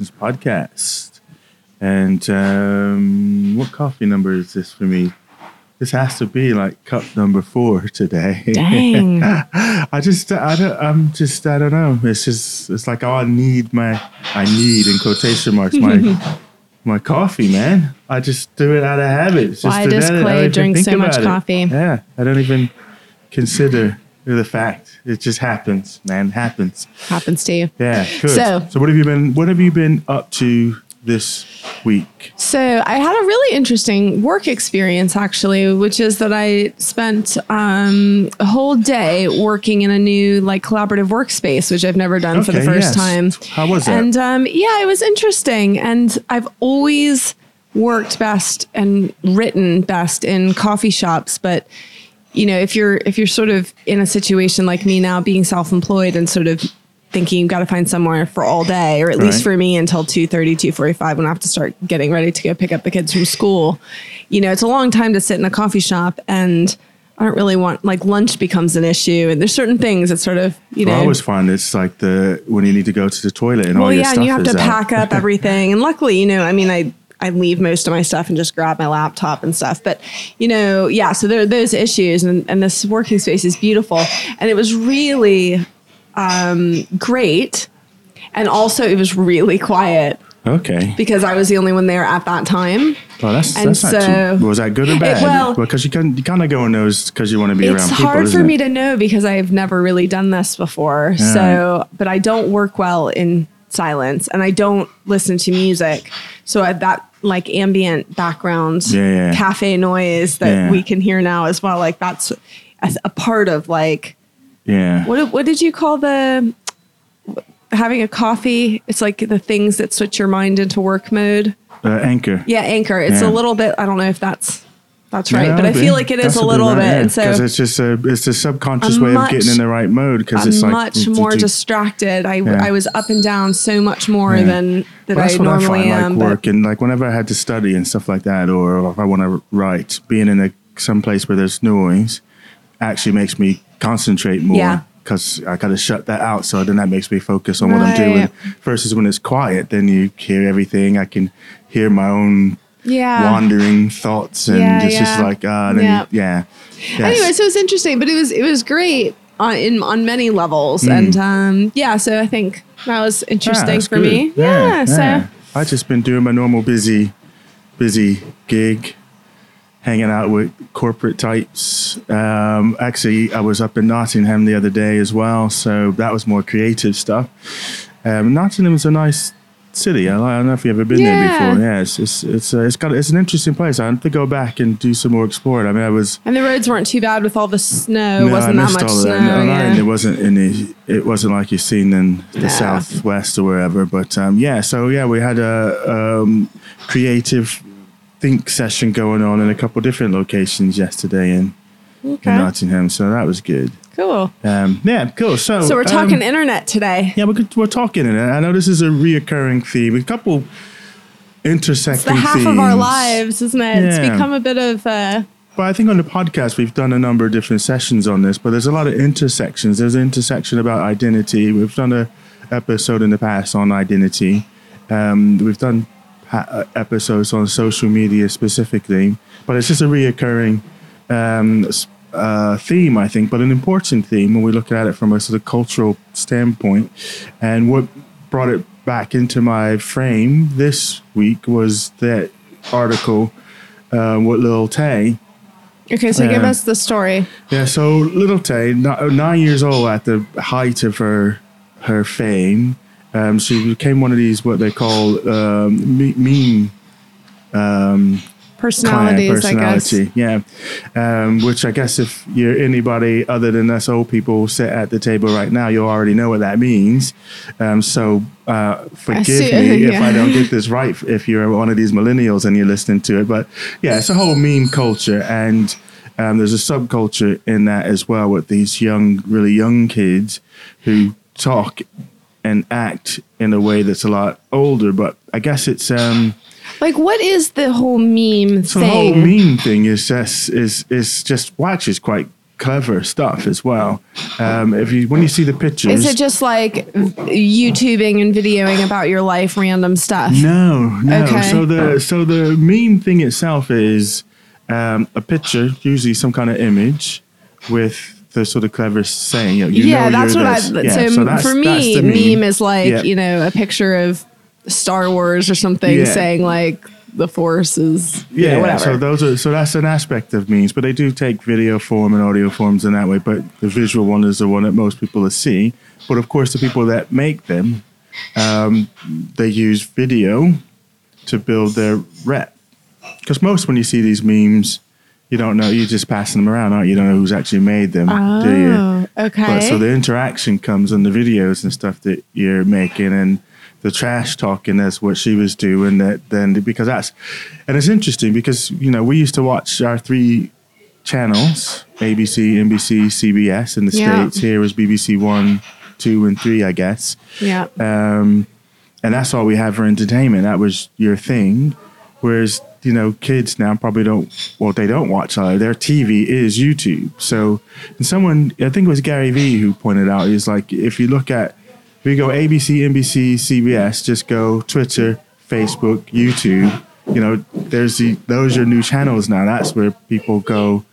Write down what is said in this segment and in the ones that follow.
Sessions podcast. And um, what coffee number is this for me? This has to be like cup number four today. Dang. I just, I don't, I'm just, I don't know. It's just, it's like, oh, I need my, I need in quotation marks my, my coffee, man. I just do it out of habit. It's just Why does Clay drink so much about it. coffee? Yeah, I don't even consider the fact. It just happens, man. Happens. Happens to you. Yeah, good. So- so what have you been? What have you been up to this week? So I had a really interesting work experience actually, which is that I spent um, a whole day working in a new like collaborative workspace, which I've never done for the first yes. time. How was that? And um, yeah, it was interesting. And I've always worked best and written best in coffee shops, but you know, if you're if you're sort of in a situation like me now, being self-employed and sort of thinking you've got to find somewhere for all day, or at least for me until 2.30, 2.45 when I have to start getting ready to go pick up the kids from school. You know, it's a long time to sit in a coffee shop and I don't really want like lunch becomes an issue and there's certain things that sort of, you know. I always find it's like the when you need to go to the toilet and all well, your yeah, stuff and you have to out. pack up everything. And luckily, you know, I mean, I I leave most of my stuff and just grab my laptop and stuff. But you know, yeah. So there are those issues, and and this working space is beautiful, and it was really um, great, and also it was really quiet Okay. because I was the only one there at that time. Well, that's and that's not so- too. Was that good or bad? well- because you can you kind of go in those because you want to be around people. It's hard for me it? to know because I've never really done this before. So, but I don't work well in silence, and I don't listen to music. So that like ambient background Yeah, yeah. cafe noise that Yeah. we can hear now as well. Like that's a, a part of like Yeah. what what did you call the having a coffee? It's like the things that switch your mind into work mode. Uh, anchor. Yeah, anchor. It's a little bit. I don't know if that's that's right, Yeah, but I feel like it is a little right, bit. yeah, And so it's just a it's a subconscious I'm way much- of getting in the right mode because it's I'm like much more distracted. I, Yeah. I was up and down so much more than that Well, I what I normally find am. like work and like whenever I had to study and stuff like that, or if I want to write, being in a some place where there's noise actually makes me concentrate more. Because I gotta shut that out, so then that makes me focus on what I'm doing. Versus when it's quiet, then you hear everything. I can hear my own yeah. wandering thoughts, and Yeah, it's just like then Yeah. yeah. Yes. Anyway, so it was interesting, but it was it was great on in on many levels, and um, yeah. So I think that was interesting for good. me. Yeah. So I just been doing my normal busy, busy gig, hanging out with corporate types. Um, actually, I was up in Nottingham the other day as well, so that was more creative stuff. Um, Nottingham's a nice city. I, I don't know if you've ever been there before. Yeah, it's it's it's, uh, it's got it's an interesting place. I have to go back and do some more exploring. I mean, I was and the roads weren't too bad with all the snow. no, wasn't I that much snow? that. No, yeah. It wasn't any. It wasn't like you've seen in the No. southwest or wherever. But um, yeah, so yeah, we had a um, creative think session going on in a couple different locations yesterday in, in Okay. Nottingham. So that was good. Cool. Um, yeah, cool. So So we're um, talking internet today. yeah, we're, we're talking, and I know this is a reoccurring theme. A couple intersecting It's the half themes. of our lives, isn't it? It's become a bit of uh, But I think on the podcast we've done a number of different sessions on this, but there's a lot of intersections. There's an intersection about identity. We've done a episode in the past on identity. Um, we've done uh, episodes on social media specifically, but it's just a reoccurring um, uh, theme, I think, but an important theme when we look at it from a sort of cultural standpoint. And what brought it back into my frame this week was that article uh, with Lil Tay. okay. So give us the story. Yeah, so Little Tay, nine years old at the height of her her fame, um, she became one of these what they call um, meme client Personalities, I guess. personality. Yeah, um, which I guess if you're anybody other than us old people sit at the table right now, you already know what that means. Um, so uh, forgive see- me if yeah. I don't get this right. If you're one of these millennials and you're listening to it, but yeah, it's a whole meme culture and. Um, there's a subculture in that as well with these young, really young kids who talk and act in a way that's a lot older. But I guess it's um, Like, what is the whole meme thing? so the whole meme thing is just is is just watch is quite clever stuff as well. Um, if you when you see the pictures, Is it just like YouTubing and videoing about your life, random stuff? No, no. Okay. So the so the meme thing itself is um, a picture, usually some kind of image, with the sort of clever saying. You know, you yeah, that's what I. Yeah, so that's- for me, the meme. is like Yeah. you know a picture of Star Wars or something Yeah. saying like the Force is you Yeah, know, whatever. so those are so that's an aspect of memes, but they do take video form and audio forms in that way. But the visual one is the one that most people see. But of course, the people that make them, um, they use video to build their rep. Because most when you see these memes, you don't know you're just passing them around, aren't you? You don't know who's actually made them, do you? oh, okay. But so the interaction comes in the videos and stuff that you're making and the trash talking that's what she was doing that then because that's and it's interesting because you know we used to watch our three channels ABC NBC CBS in the Yeah. states here was BBC 1 2 and 3 I guess yeah. um, and that's all we have for entertainment. That was your thing. Whereas you know, kids now probably don't. Well, they don't watch. Uh, their TV is YouTube. So, and someone I think it was Gary Vee who pointed out is like if you look at you go ABC, NBC, CBS, just go Twitter, Facebook, YouTube. You know, there's the those are new channels now. That's where people go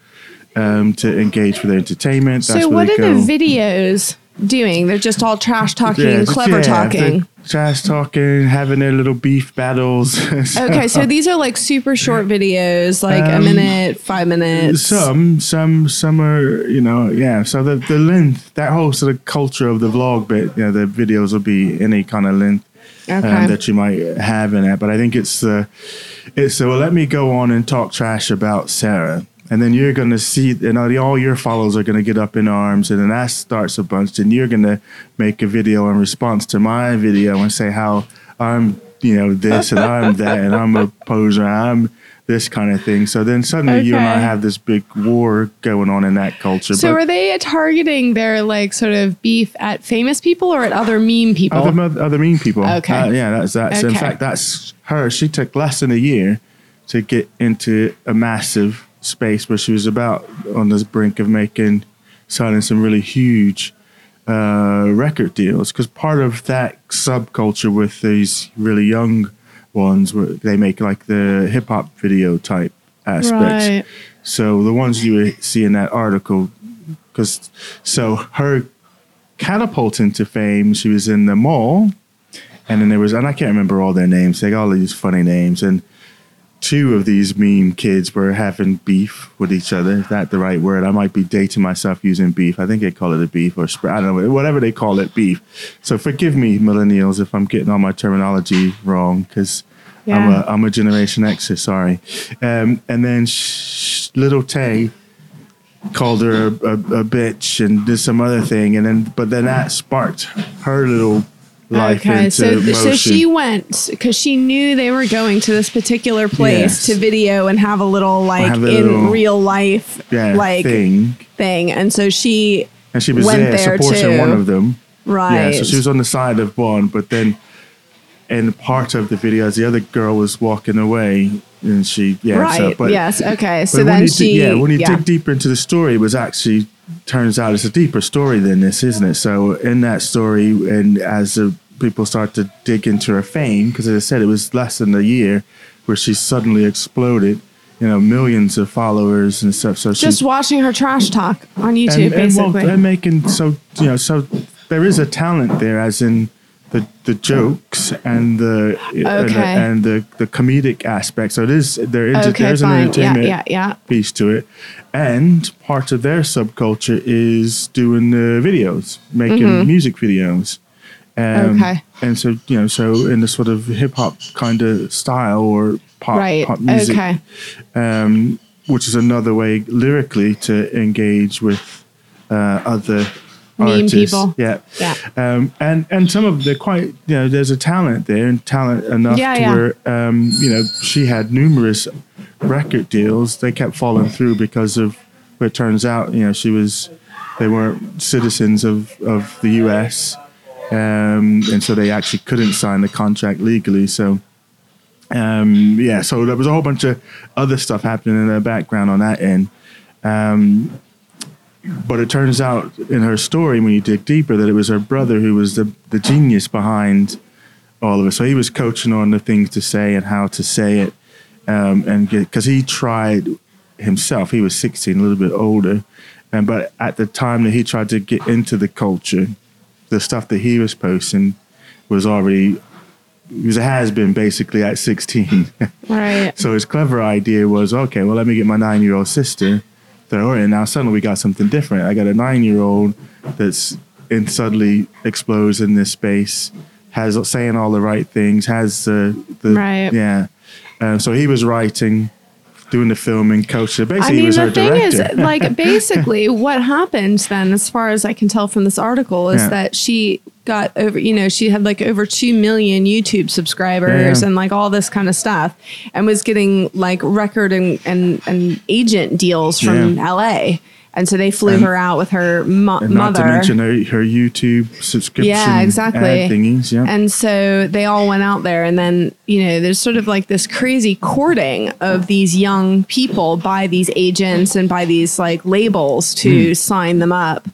um, to engage with their entertainment. That's So what are go. the videos doing? They're just all trash talking, Yeah, clever yeah, talking. Trash talking, having their little beef battles. Okay, so these are like super short videos, like a Um, minute, five minutes. Some, some, some are, you know, yeah. So the, the length, that whole sort of culture of the vlog bit, you know, the videos will be any kind of length um, that you might have in it. But I think it's the, it's the, well, let me go on and talk trash about Sarah. And then you're going to see, and all your followers are going to get up in arms, and then that starts a bunch. And you're going to make a video in response to my video and say how I'm, you know, this and I'm that, and I'm a poser, I'm this kind of thing. So then suddenly you and I have this big war going on in that culture. So but are they targeting their like sort of beef at famous people or at other meme people? other, other mean people. Okay. Uh, yeah, that's that's in fact that's her. She took less than a year to get into a massive space where she was about on the brink of making signing some really huge uh, record deals. Because part of that subculture with these really young ones, where they make like the hip hop video type aspects. Right. So the ones you see in that article, because so her catapulting to fame, she was in the mall, and then there was, and I can't remember all their names. They got all these funny names, and two of these meme kids were having beef with each other. Is that the right word? I might be dating myself using beef. I think they call it a beef or spread. I don't know, whatever they call it, beef. So forgive me, millennials, if I'm getting all my terminology wrong, because. I'm a I'm a Generation Xer, sorry. Um, and then sh- little Tay called her a, a, a bitch and did some other thing, and then but then that sparked her little life Okay, into so motion. so she went because she knew they were going to this particular place Yes. to video and have a little like a in little- real life yeah, like thing. thing, and so she and she was went there, there supporting too. one of them. right. Yeah, so she was on the side of one, but then in part of the video, as the other girl was walking away, and she yeah, right. so, but, yes. Okay. So then she dig, yeah, when you yeah. dig deeper into the story, it was actually turns out it's a deeper story than this, isn't it? So in that story, and as the people start to dig into her fame, because as I said, it was less than a year where she suddenly exploded. You know, millions of followers and stuff. So just watching her trash talk on YouTube, and, and, well, basically. and making so you know so there is a talent there, as in the the jokes and the and the, Okay. and the, the comedic aspect. So it is there is okay, there's an fine. Yeah, entertainment yeah, yeah. piece to it. And part of their subculture is doing the videos, making music videos. Um, Mm-hmm. Okay. And so, you know, so in the sort of hip hop kind of style or pop, Right. pop music, Okay. um, which is another way lyrically to engage with uh, other Artists. people. Yeah. Yeah. Um, and and some of the quite you know there's a talent there and talent enough Yeah, to yeah. where um, you know she had numerous record deals. They kept falling through because of what it turns out you know she was they weren't citizens of of the U.S. Um, and so they actually couldn't sign the contract legally. So um, yeah, so there was a whole bunch of other stuff happening in the background on that end. Um, but it turns out in her story, when you dig deeper, that it was her brother who was the, the genius behind all of it. So he was coaching on the things to say and how to say it. Um, and because he tried himself, he was 16, a little bit older. And but at the time that he tried to get into the culture, the stuff that he was posting was already he was a has been basically at 16. Right. so his clever idea was okay, well, let me get my nine year old sister, throw her in. Now suddenly we got something different. I got a nine year old that's in suddenly explodes in this space, has saying all the right things, has the, the Right. yeah. Um, so he was writing, doing the filming, coaching. Basically, I mean, was the thing director. is, like, basically, what happened then, as far as I can tell from this article, is Yeah. that she got over, you know, she had like over 2 million YouTube subscribers Yeah. and like all this kind of stuff and was getting like record and, and, and agent deals from Yeah. LA. And so they flew And- her out with her mo- and not mother. to mention her, her YouTube subscription Yeah, exactly. thingies. Yeah. And so they all went out there, and then, you know, there's sort of like this crazy courting of these young people by these agents and by these like labels to sign them up.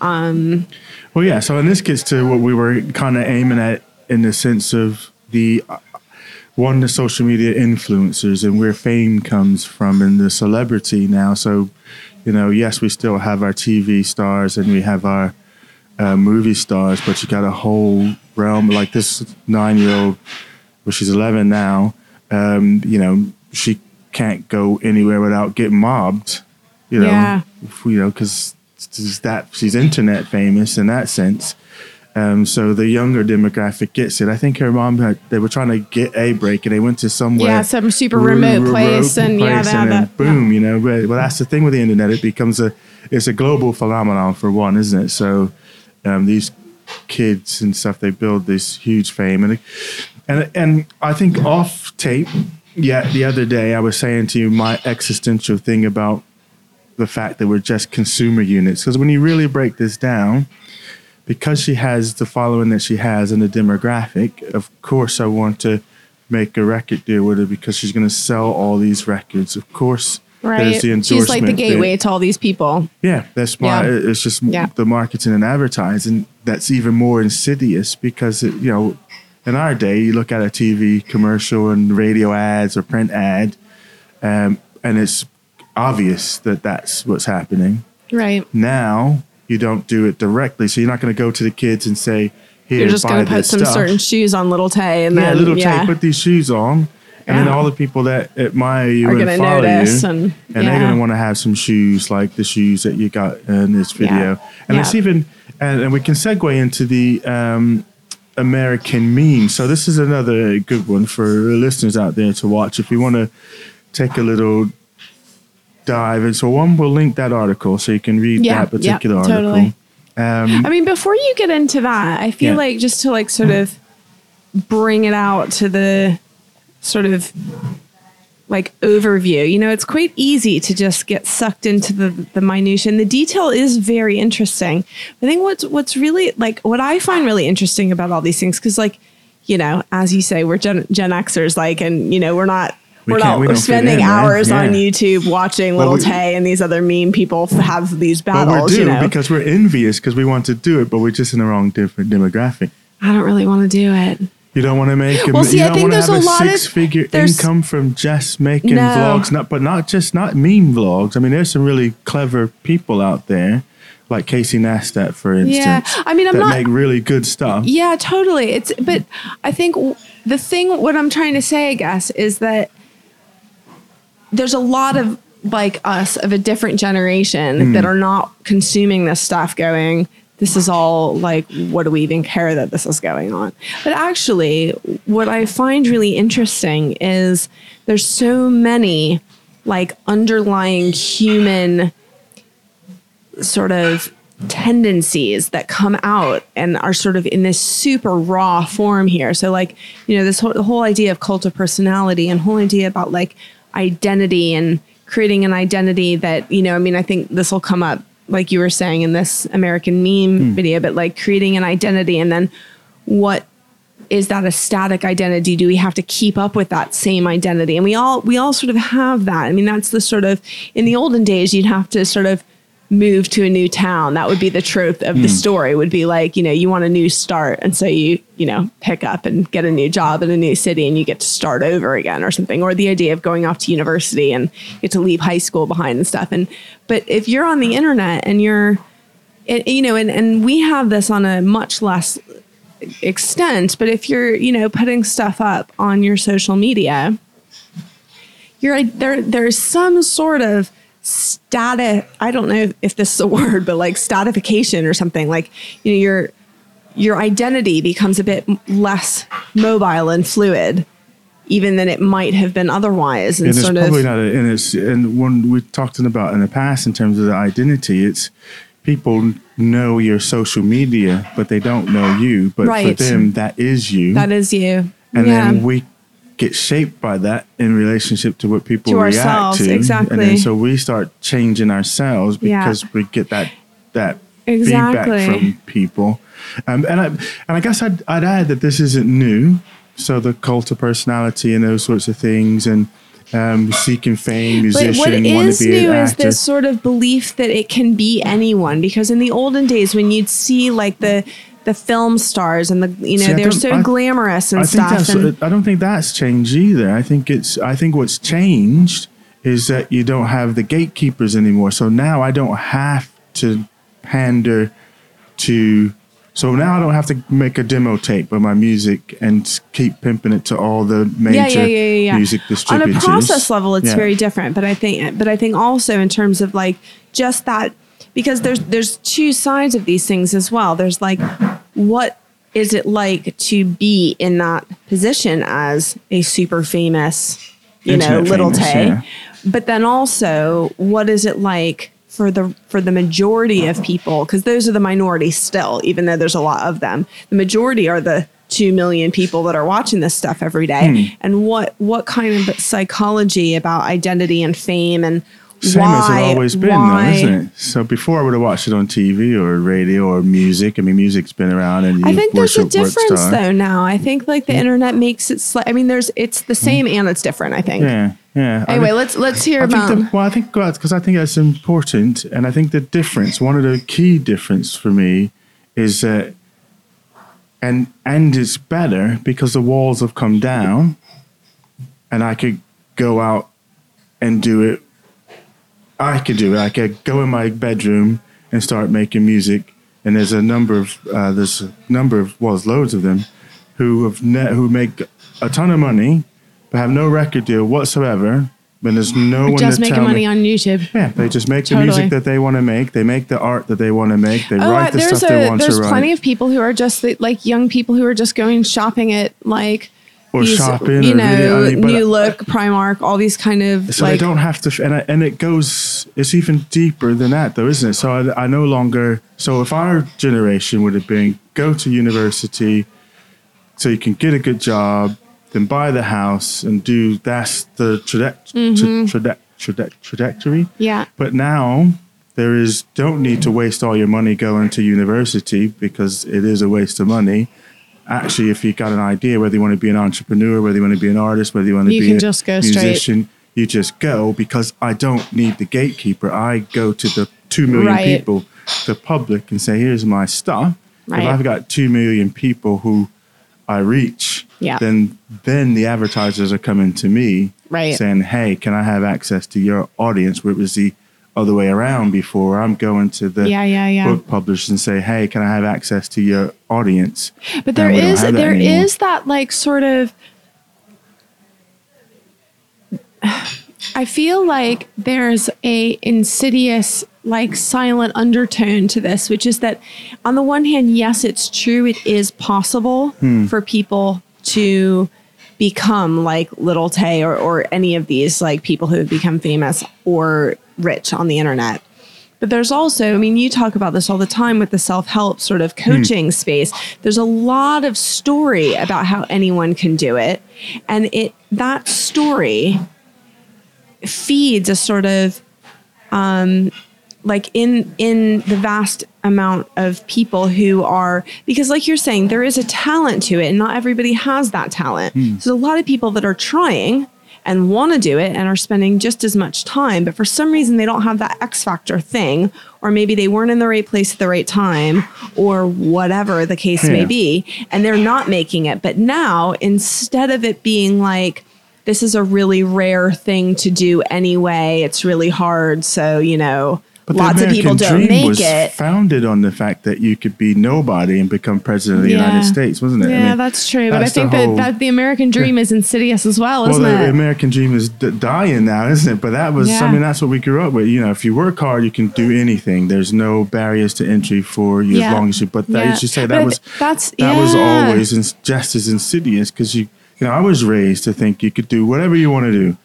Well, yeah. So, and this gets to what we were kind of aiming at in the sense of the uh, one, the social media influencers and where fame comes from and the celebrity now. So, you know, yes, we still have our TV stars and we have our uh, movie stars, but you got a whole realm like this nine year old, well, she's 11 now. Um, you know, she can't go anywhere without getting mobbed, you know, Yeah. you know, because that she's internet famous in that sense. Um, so the younger demographic gets it. I think her mom had, they were trying to get a break and they went to somewhere. Yeah, some super ru- remote ru- place, and yeah, that, and then that boom, you know. But well, that's the thing with the internet. It becomes a it's a global phenomenon for one, isn't it? So um, these kids and stuff they build this huge fame and and and I think off tape. Yeah, the other day I was saying to you my existential thing about the fact that we're just consumer units because when you really break this down because she has the following that she has and the demographic, of course I want to make a record deal with her because she's going to sell all these records. Of course, right. there's the She's like the gateway to all these people. Yeah, that's why Yeah. it's just Yeah. the marketing and advertising that's even more insidious because it, you know, in our day, you look at a TV commercial and radio ads or print ad, um, and it's obvious that that's what's happening. Right. Now you don't do it directly, so you're not going to go to the kids and say, "Here, You're just going to put some stuff." certain shoes on little Tay, and yeah, then little yeah, Tay, put these shoes on, and then all the people that admire you are and follow notice, you, and, and yeah. they're going to want to have some shoes like the shoes that you got in this video. And Yeah. it's even, and, and we can segue into the um, American meme. So this is another good one for listeners out there to watch if you want to take a little dive. And so one, we'll link that article so you can read Yeah, that particular yeah, article. totally. Um, I mean, before you get into that, I feel Yeah. like just to like sort of bring it out to the sort of like overview. You know, it's quite easy to just get sucked into the the minutia, and the detail is very interesting. I think what's what's really like what I find really interesting about all these things, because like you know, as you say, we're Gen, Gen Xers, like, and you know, we're not. We We're can't- not we don't spending in, right? hours on YouTube watching Well, Little we- Tay and these other meme people have these but battles. we do you know, because we're envious because we want to do it, but we're just in the wrong different demographic. I don't really want to do it. You don't want to make a, Well, see, you I don't think there's have a lot of- six-figure income from just making No. vlogs, not but not just not meme vlogs. I mean, there's some really clever people out there, like Casey Neistat, for instance. Yeah, I mean, I'm that not- make really good stuff. Yeah, totally. It's but I think w- the thing what I'm trying to say, I guess, is that there's a lot of like us of a different generation hmm. that are not consuming this stuff going this is all like what do we even care that this is going on but actually what i find really interesting is there's so many like underlying human sort of tendencies that come out and are sort of in this super raw form here. So like, you know, this whole, the whole idea of cult of personality and whole idea about like identity and creating an identity that, you know, I mean, I think this will come up like you were saying in this American meme hmm. video, but like creating an identity and then what is that a static identity? Do we have to keep up with that same identity? And we all we all sort of have that. I mean that's the sort of in the olden days you'd have to sort of move to a new town. That would be the trope of the hmm. story would be like, you know, you want a new start. And so you, you know, pick up and get a new job in a new city and you get to start over again or something. Or the idea of going off to university and get to leave high school behind and stuff. And, but if you're on the internet and you're, it, you know, and, and we have this on a much less extent, but if you're, you know, putting stuff up on your social media, you're there, there's some sort of static i don't know if this is a word but like statification or something. Like you know your your identity becomes a bit less mobile and fluid even than it might have been otherwise. And, and it's sort probably of not a, and it's and when we talked about in the past in terms of the identity it's people know your social media but they don't know you. But Right. for them that is you. That is you. And yeah. then we get shaped by that in relationship to what people To react ourselves, to exactly. and then so we start changing ourselves Yeah. because we get that that Exactly. feedback from people um, and I and I guess I'd, I'd add that this isn't new so the cult of personality and those sorts of things and um, seeking fame But musician what want to be new is this sort of belief that it can be anyone. Because in the olden days, when you'd see like the the film stars and the you know See, they're so I- glamorous and I stuff, and I don't think that's changed either. I think it's. I think what's changed is that you don't have the gatekeepers anymore. So now I don't have to pander to. So now I don't have to make a demo tape of my music and keep pimping it to all the major yeah, yeah, yeah, yeah, yeah. music On a process level, it's very different. But I think, but I think also in terms of like just that, because there's there's two sides of these things as well. There's like, what is it like to be in that position as a super famous, you know, little famous, Tay? yeah. But then also, what is it like? For the for the majority of people, because those are the minority still, even though there's a lot of them. The majority are the two million people that are watching this stuff every day. Hmm. And what what kind of psychology about identity and fame and Same why, as it always been, why, though, isn't it? So before I would have watched it on TV or radio or music. I mean, music's been around, and I think there's a difference though now. I think like the internet makes it. Sli- I mean, there's it's the same mm. and it's different. I think. Yeah, yeah. I Anyway, let's let's hear I about. think the, well, I think because I think that's important, and I think the difference, one of the key difference for me, is that, and and it's better because the walls have come down, and I could go out and do it. I could do it. I could go in my bedroom and start making music, and there's a number of uh, there's a number of well, there's loads of them who have ne- who make a ton of money, but have no record deal whatsoever. But there's no one just making money me. on YouTube. yeah, they just make the music that they want to make. They make the art that they want to make. They Oh, write the there's stuff they a want there's to write. plenty of people who are just like young people who are just going shopping at like Or these, shopping you know, I mean, New Look, Primark, all these kind of so like they don't have to, and I- and it goes. It's even deeper than that, though, isn't it? So I, I no longer. So if our generation would have been go to university, so you can get a good job, then buy the house and do that's the traje- Mm-hmm. tra- traje- traje- trajectory. yeah. But now there is don't need to waste all your money going to university because it is a waste of money. Actually, if you got an idea whether you want to be an entrepreneur, whether you want to be an artist, whether you want to You be a just go straight. musician, you just go because I don't need the gatekeeper. I go to the two million Right. people, the public, and say, "Here's my stuff." Right. If I've got two million people who I reach, Yeah. then then the advertisers are coming to me Right. saying, "Hey, can I have access to your audience?" Where it was the other way around before. I'm going to the Yeah, yeah, yeah. book publisher and say, "Hey, can I have access to your audience?" But there And we don't is there anymore. is that like sort of I feel like there's a insidious like silent undertone to this which is that on the one hand yes it's true it is possible Hmm. for people to become like little Tay or, or any of these like people who have become famous or rich on the internet but there's also, I mean, you talk about this all the time with the self help sort of coaching space. There's a lot of story about how anyone can do it. And it that story feeds a sort of um like in in the vast amount of people who are because like you're saying there is a talent to it and not everybody has that talent so there's a lot of people that are trying and want to do it and are spending just as much time, but for some reason they don't have that X factor thing, or maybe they weren't in the right place at the right time, or whatever the case may be, and they're not making it. But now, instead of it being like, this is a really rare thing to do anyway, it's really hard. So, you know, But the lots of people American don't dream make was it. founded on the fact that you could be nobody and become president of the Yeah. United States, wasn't it? I Yeah, mean, that's true. But I think whole- that, that the American dream is insidious as well, Well, isn't the it? American dream is d- dying now, isn't it? But that was, Yeah. I mean, that's what we grew up with. You know, if you work hard, you can do anything. There's no barriers to entry for you Yeah. as long as you. But that, Yeah. you should say But that was that's that was always ins- just as insidious because you, you know, I was raised to think you could do whatever you want to do.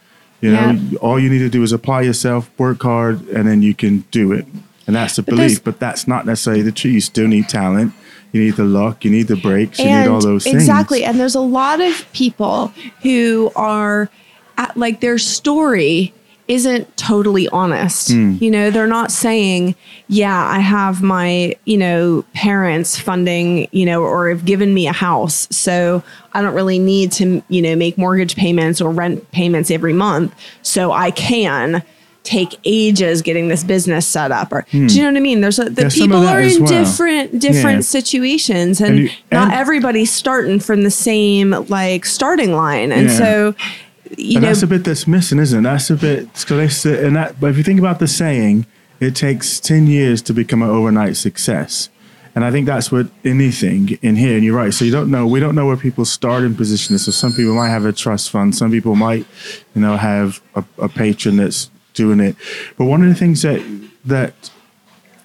You know, Yeah. all you need to do is apply yourself, work hard, and then you can do it. And that's the But belief. But that's not necessarily the truth. You still need talent. You need the luck. You need the breaks. You need all those things. Exactly. And there's a lot of people who are at, like their story isn't totally honest. Hmm. You know, they're not saying, yeah, I have my, you know, parents funding, you know, or have given me a house. So I don't really need to, you know, make mortgage payments or rent payments every month. So I can take ages getting this business set up or do you know what I mean? There's a, the Hmm. There's people are in well. different different Yeah. situations and, And you- not and- everybody's starting from the same like starting line and Yeah. so you and know that's a bit that's missing, isn't it? That's a bit. They and that. But if you think about the saying, it takes ten years to become an overnight success, and I think that's what anything in here. And you're right. So you don't know. We don't know where people's starting position is. So some people might have a trust fund. Some people might, you know, have a, a patron that's doing it. But one of the things that that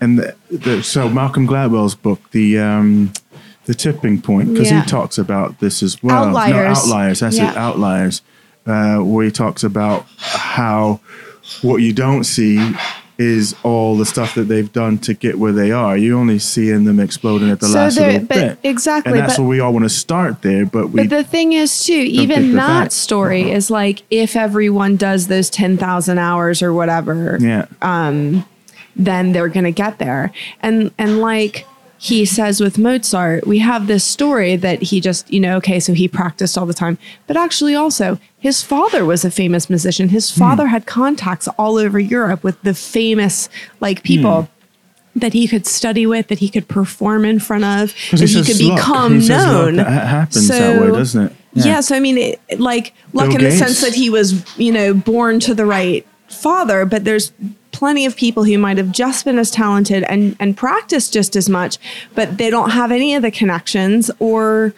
and the, the, so Malcolm Gladwell's book, the um, the tipping point, because Yeah. he talks about this as well. No, Outliers. outliers. That's Yeah. it. Outliers, uh, where he talks about how what you don't see is all the stuff that they've done to get where they are. You only seeing them exploding at the So last little but bit. exactly, and that's but- what we all want to start there. But we But the thing is, too, even that facts. story is like if everyone does those 10,000 hours or whatever, yeah. then they're going to get there. And and like he says with Mozart, we have this story that he just, you know, okay, so he practiced all the time, but actually also his father was a famous musician. His Hmm. father had contacts all over Europe with the famous like people. Hmm. That he could study with, that he could perform in front of, that he could luck. become He luck. known. That ha- happens that way, doesn't it? Yeah. Yeah. so I mean, it, like luck Bill in the sense that he was, you know, born to the right father, but there's plenty of people who might have just been as talented and and practiced just as much, but they don't have any of the connections or,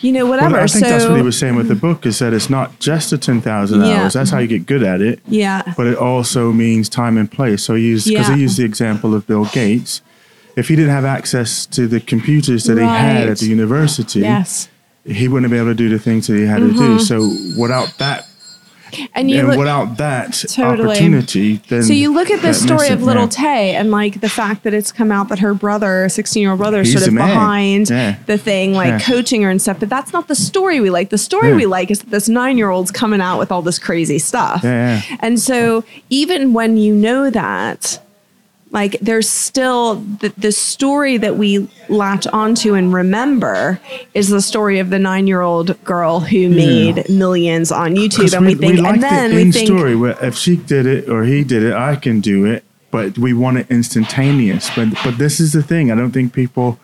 you know, whatever. Well, I think so that's what he was saying with the book is that it's not just the 10,000 Yeah. hours. That's how you get good at it. yeah, But it also means time and place. So he used, because Yeah. he used the example of Bill Gates. If he didn't have access to the computers that he had at the university, yes, he wouldn't be able to do the things that he had to do. Mm-hmm. So without that, and you and look, without that Totally. opportunity, then So you look at the story of little. Tay and like the fact that it's come out that her brother, 16 year old brother, is He's sort of behind Yeah. the thing, like Yeah. coaching her and stuff. But that's not the story we like. The story Yeah. we like is that this nine year old's coming out with all this crazy stuff. And so even when you know that, like there's still the, the story that we latch onto and remember is the story of the nine year old girl who made millions on uh, YouTube. 'Cause And we, think, like and then the we think, story where if she did it or he did it, I can do it. But we want it instantaneous. But but this is the thing. I don't think people.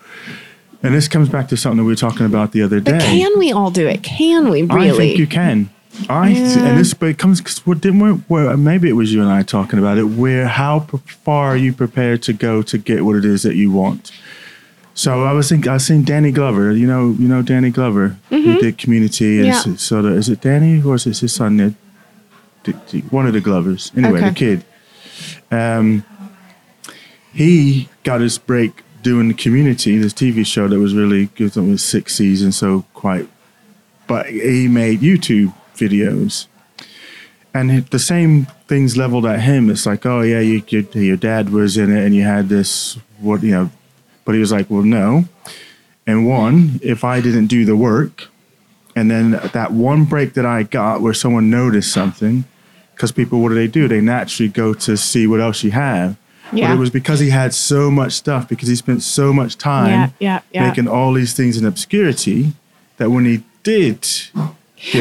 And this comes back to something that we were talking about the other day. but can we all do it? Can we really? I think you can. I Yeah. and this but it comes cause what didn't we, where maybe it was you and I talking about it. Where how far are you prepared to go to get what it is that you want? So I was thinking, I seeing Danny Glover. You know, you know Danny Glover. He did Community, and Mm-hmm. Yeah. s- sort of. Is it Danny or is it his son? D- One of the Glovers. Anyway, Okay. the kid. Um, he got his break doing the Community, this TV show that was really good. It was six seasons, so quite. But he made YouTube videos, and it- the same things leveled at him. It's like, oh yeah, you, your your dad was in it, and you had this what you know. But he was like, well, no. And one, if I didn't do the work, and then that one break that I got where someone noticed something, because people, what do they do? They naturally go to see what else you have. Yeah. But it was because he had so much stuff, because he spent so much time yeah, yeah. making all these things in obscurity, that when he did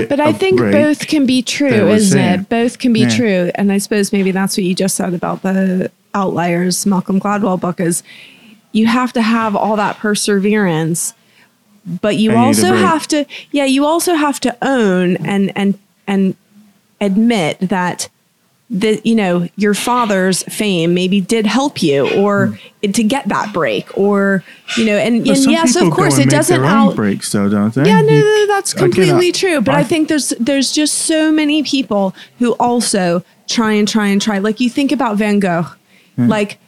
But I think break. both can be true, isn't it. it? Both can be Yeah. true. And I suppose maybe that's what you just said about the Outliers Malcolm Gladwell book is you have to have all that perseverance, but you And you need a also have to yeah, you also have to own and and and admit that that you know your father's fame maybe did help you or to get that break or you know and, and yes of course it doesn't out breaks though, don't they? yeah, no, You- no, that's completely true. But I, I- think there's there's just so many people who also try and try and try. Like you think about Van Gogh, Hmm. like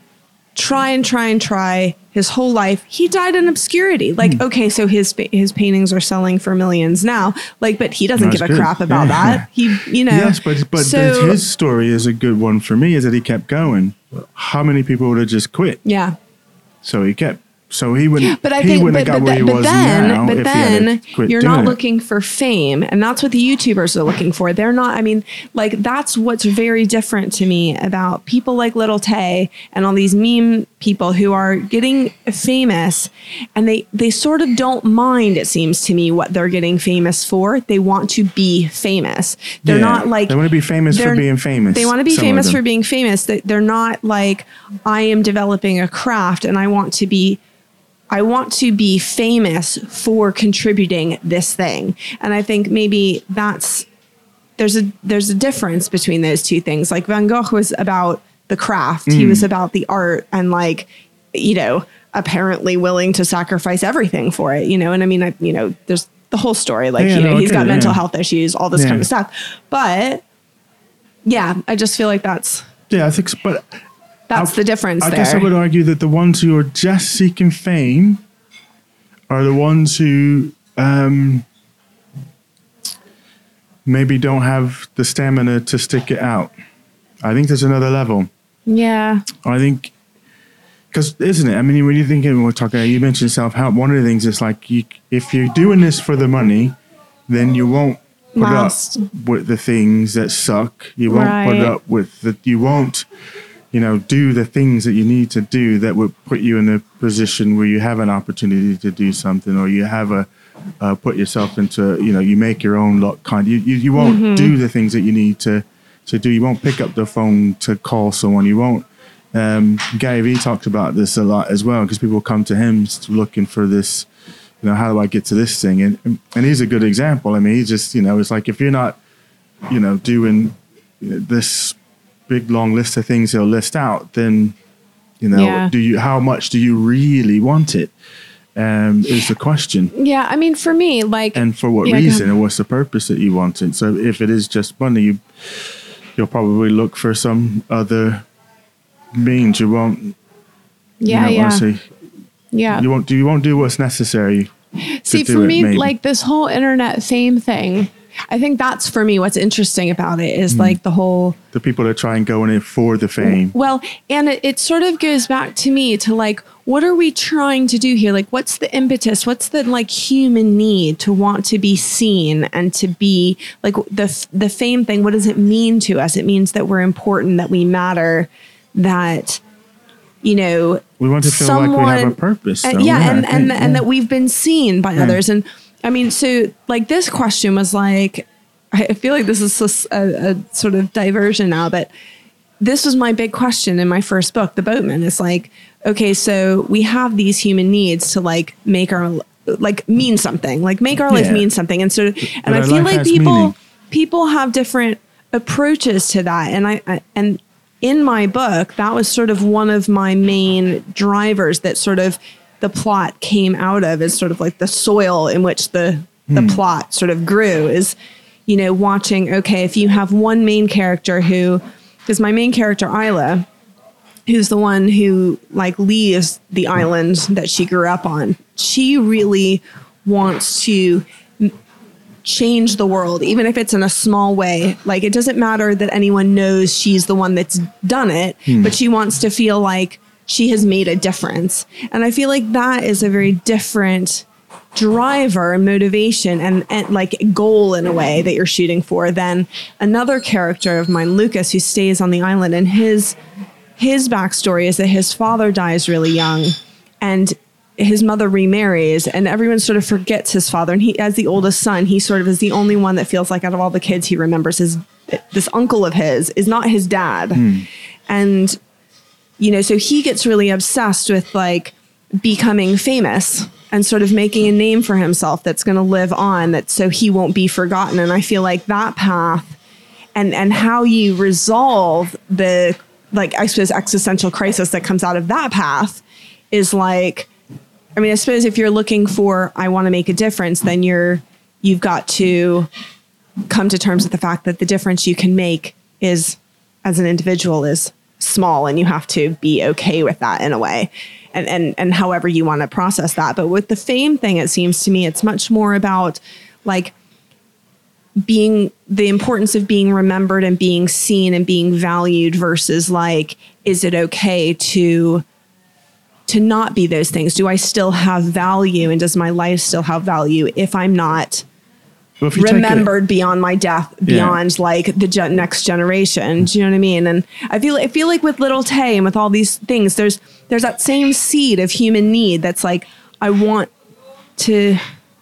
try and try and try his whole life. He died in obscurity. Like Hmm. okay, so his his paintings are selling for millions now. Like, but he doesn't That's give a good. crap about Yeah. that. He, you know, Yes, but but so his story is a good one for me. Is that he kept going. How many people would have just quit? yeah. So he kept. So he wouldn't. But I think, but, but, but then, but if he had then you're not it. looking for fame, and that's what the YouTubers are looking for. They're not. I mean, like that's what's very different to me about people like Little Tay and all these meme people who are getting famous, and they they sort of don't mind. It seems to me what they're getting famous for. They want to be famous. They're Yeah. not like They wanna be famous for being famous, They want to be famous for being famous. They- They're not like I am developing a craft and I want to be I want to be famous for contributing this thing. And I think maybe that's there's a there's a difference between those two things. Like Van Gogh was about the craft. He Mm. was about the art and like, you know, apparently willing to sacrifice everything for it, you know. And I mean, I, you know, there's the whole story like, Yeah, you know, no, he's got it, mental yeah. health issues, all this Yeah. kind of stuff. But yeah, I just feel like that's Yeah, I think. So, but that's I- the difference I there. guess I would argue that the ones who are just seeking fame are the ones who um, maybe don't have the stamina to stick it out. I think there's another level. yeah. I think because isn't it? I mean, when you think when we're talking, you mentioned self help. One of the things is like, you, if you're doing this for the money, then you won't put Last. up with the things that suck. You won't put up with the. You won't, you know, do the things that you need to do that would put you in a position where you have an opportunity to do something, or you have a. Uh, put yourself into, you know, you make your own luck kind. You you, you won't Mm-hmm. do the things that you need to to do. You won't pick up the phone to call someone. You won't um, Gary Vee talks about this a lot as well because people come to him looking for this, you know, how do I get to this thing? And and he's a good example. I mean, he just, you know, it's like if you're not, you know, doing this big long list of things he'll list out, then, you know, Yeah. do you how much do you really want it? Um, is the question, Yeah, I mean for me like and for what Yeah, reason, and what's the purpose that you want it? So if it is just money, you you'll probably look for some other means. You won't yeah, you know, yeah. honestly, yeah. you won't do you won't do what's necessary. See, for me, maybe. like this whole internet fame thing, I think that's for me what's interesting about it is Hmm. is like the whole The people that try and go in it for the fame. well, and it, it sort of goes back to me to like, what are we trying to do here? Like, what's the impetus? What's the like human need to want to be seen and to be like the the fame thing? What does it mean to us? It means that we're important, that we matter, that you know We want to feel like we have a purpose. and, though. yeah, I and and, and yeah. that we've been seen by others. And I mean, so like this question was like, I feel like this is a, a sort of diversion now, but this was my big question in my first book, The Boatman. It's like, okay, so we have these human needs to like make our like mean something, like make our life Yeah. mean something, and so and But I feel like people meaning. people have different approaches to that, and I, I and in my book, that was sort of one of my main drivers that sort of the plot came out of is sort of like the soil in which the the hmm. plot sort of grew is you know watching okay if you have one main character who because my main character Isla who's the one who like leaves the island that she grew up on she really wants to change the world, even if it's in a small way. Like it doesn't matter that anyone knows she's the one that's done it, hmm. but she wants to feel like she has made a difference. And I feel like that is a very different driver and motivation and, and like goal in a way that you're shooting for than another character of mine, Lucas, who stays on the island. And his his backstory is that his father dies really young and his mother remarries and everyone sort of forgets his father. And he as the oldest son he sort of is the only one that feels like out of all the kids he remembers his this uncle of his is not his dad. Hmm. And you know so he gets really obsessed with like becoming famous and sort of making a name for himself that's going to live on that so he won't be forgotten. And i feel like that path and and how you resolve the like i suppose existential crisis that comes out of that path is like i mean i suppose if you're looking for i want to make a difference then you're you've got to come to terms with the fact that the difference you can make is as an individual is small and you have to be okay with that in a way and and and however you want to process that. But with the fame thing it seems to me it's much more about like being the importance of being remembered and being seen and being valued versus like is it okay to to not be those things? Do i still have value and does my life still have value if i'm not Well, if you take it- remembered beyond my death beyond like the ge- next generation do you know what i mean and i feel i feel like with little tay and with all these things there's there's that same seed of human need that's like i want to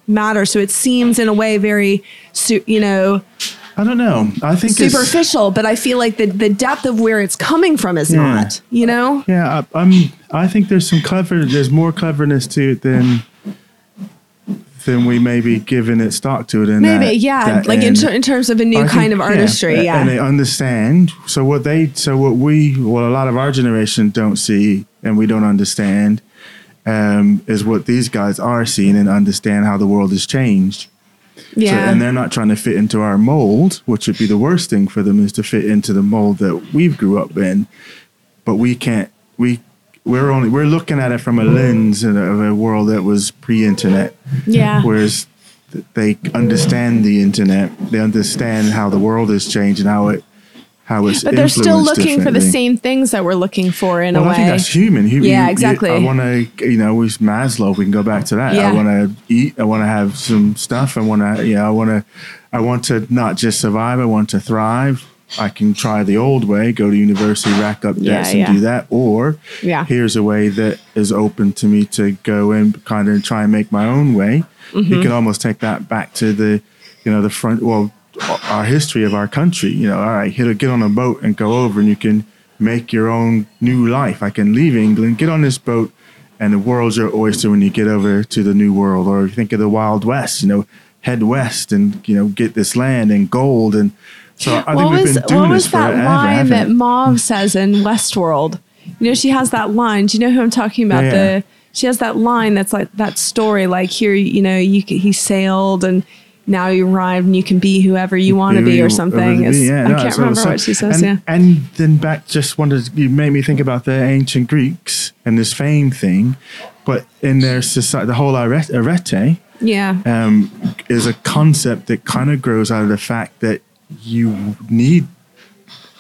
matter so it seems in a way very you know I don't know. I think it's- superficial but i feel like the the depth of where it's coming from is Yeah. not you know Yeah, I, I'm. I think there's some clever. There's more cleverness to it than than we maybe giving it stock to it. In maybe that- yeah that like in, ter- in terms of a new I kind think, of artistry yeah, and they understand. So what they, so what we, what a lot of our generation don't see, and we don't understand, um, is what these guys are seeing and understand how the world has changed. So, yeah. and they're not trying to fit into our mold, which would be the worst thing for them is to fit into the mold that we've grew up in. But we can't. We we're only we're looking at it from a lens of a, world that was pre-internet. yeah Whereas they understand the internet, they understand how the world has changed and how it how it's. but they're still looking for the same things that we're looking for in Well, a I think way that's human. Hu- Yeah, you- exactly. I want to, you know, with Maslow, we can go back to that. Yeah. I want to eat. I want to have some stuff. I want to, you know, I want to, I want to not just survive. I want to thrive. I can try the old way, go to university, rack up Yeah, debts, and yeah. do that. Or Yeah. here's a way that is open to me to go and kind of try and make my own way. Mm-hmm. You can almost take that back to the, you know, the front. Well, our history of our country. You know, all right, hit a, get on a boat and go over, and you can make your own new life. I can leave England, get on this boat, and the world's your oyster when you get over to the new world. Or you think of the Wild West. You know, head west and you know get this land and gold and. So I what think we've was been doing what this was that forever, line that? Maeve says in Westworld? You know, she has that line. Do you know who I'm talking about? Yeah. The she has that line that's like that story. Like here, you know, you he sailed and now you arrived and you can be whoever you want to be or something. be, yeah, I no, can't remember what she says. and, yeah. and then back, just wanted you made me think about the ancient Greeks and this fame thing, but in their society, the whole arete, arete Yeah. um, is a concept that kind of grows out of the fact that you need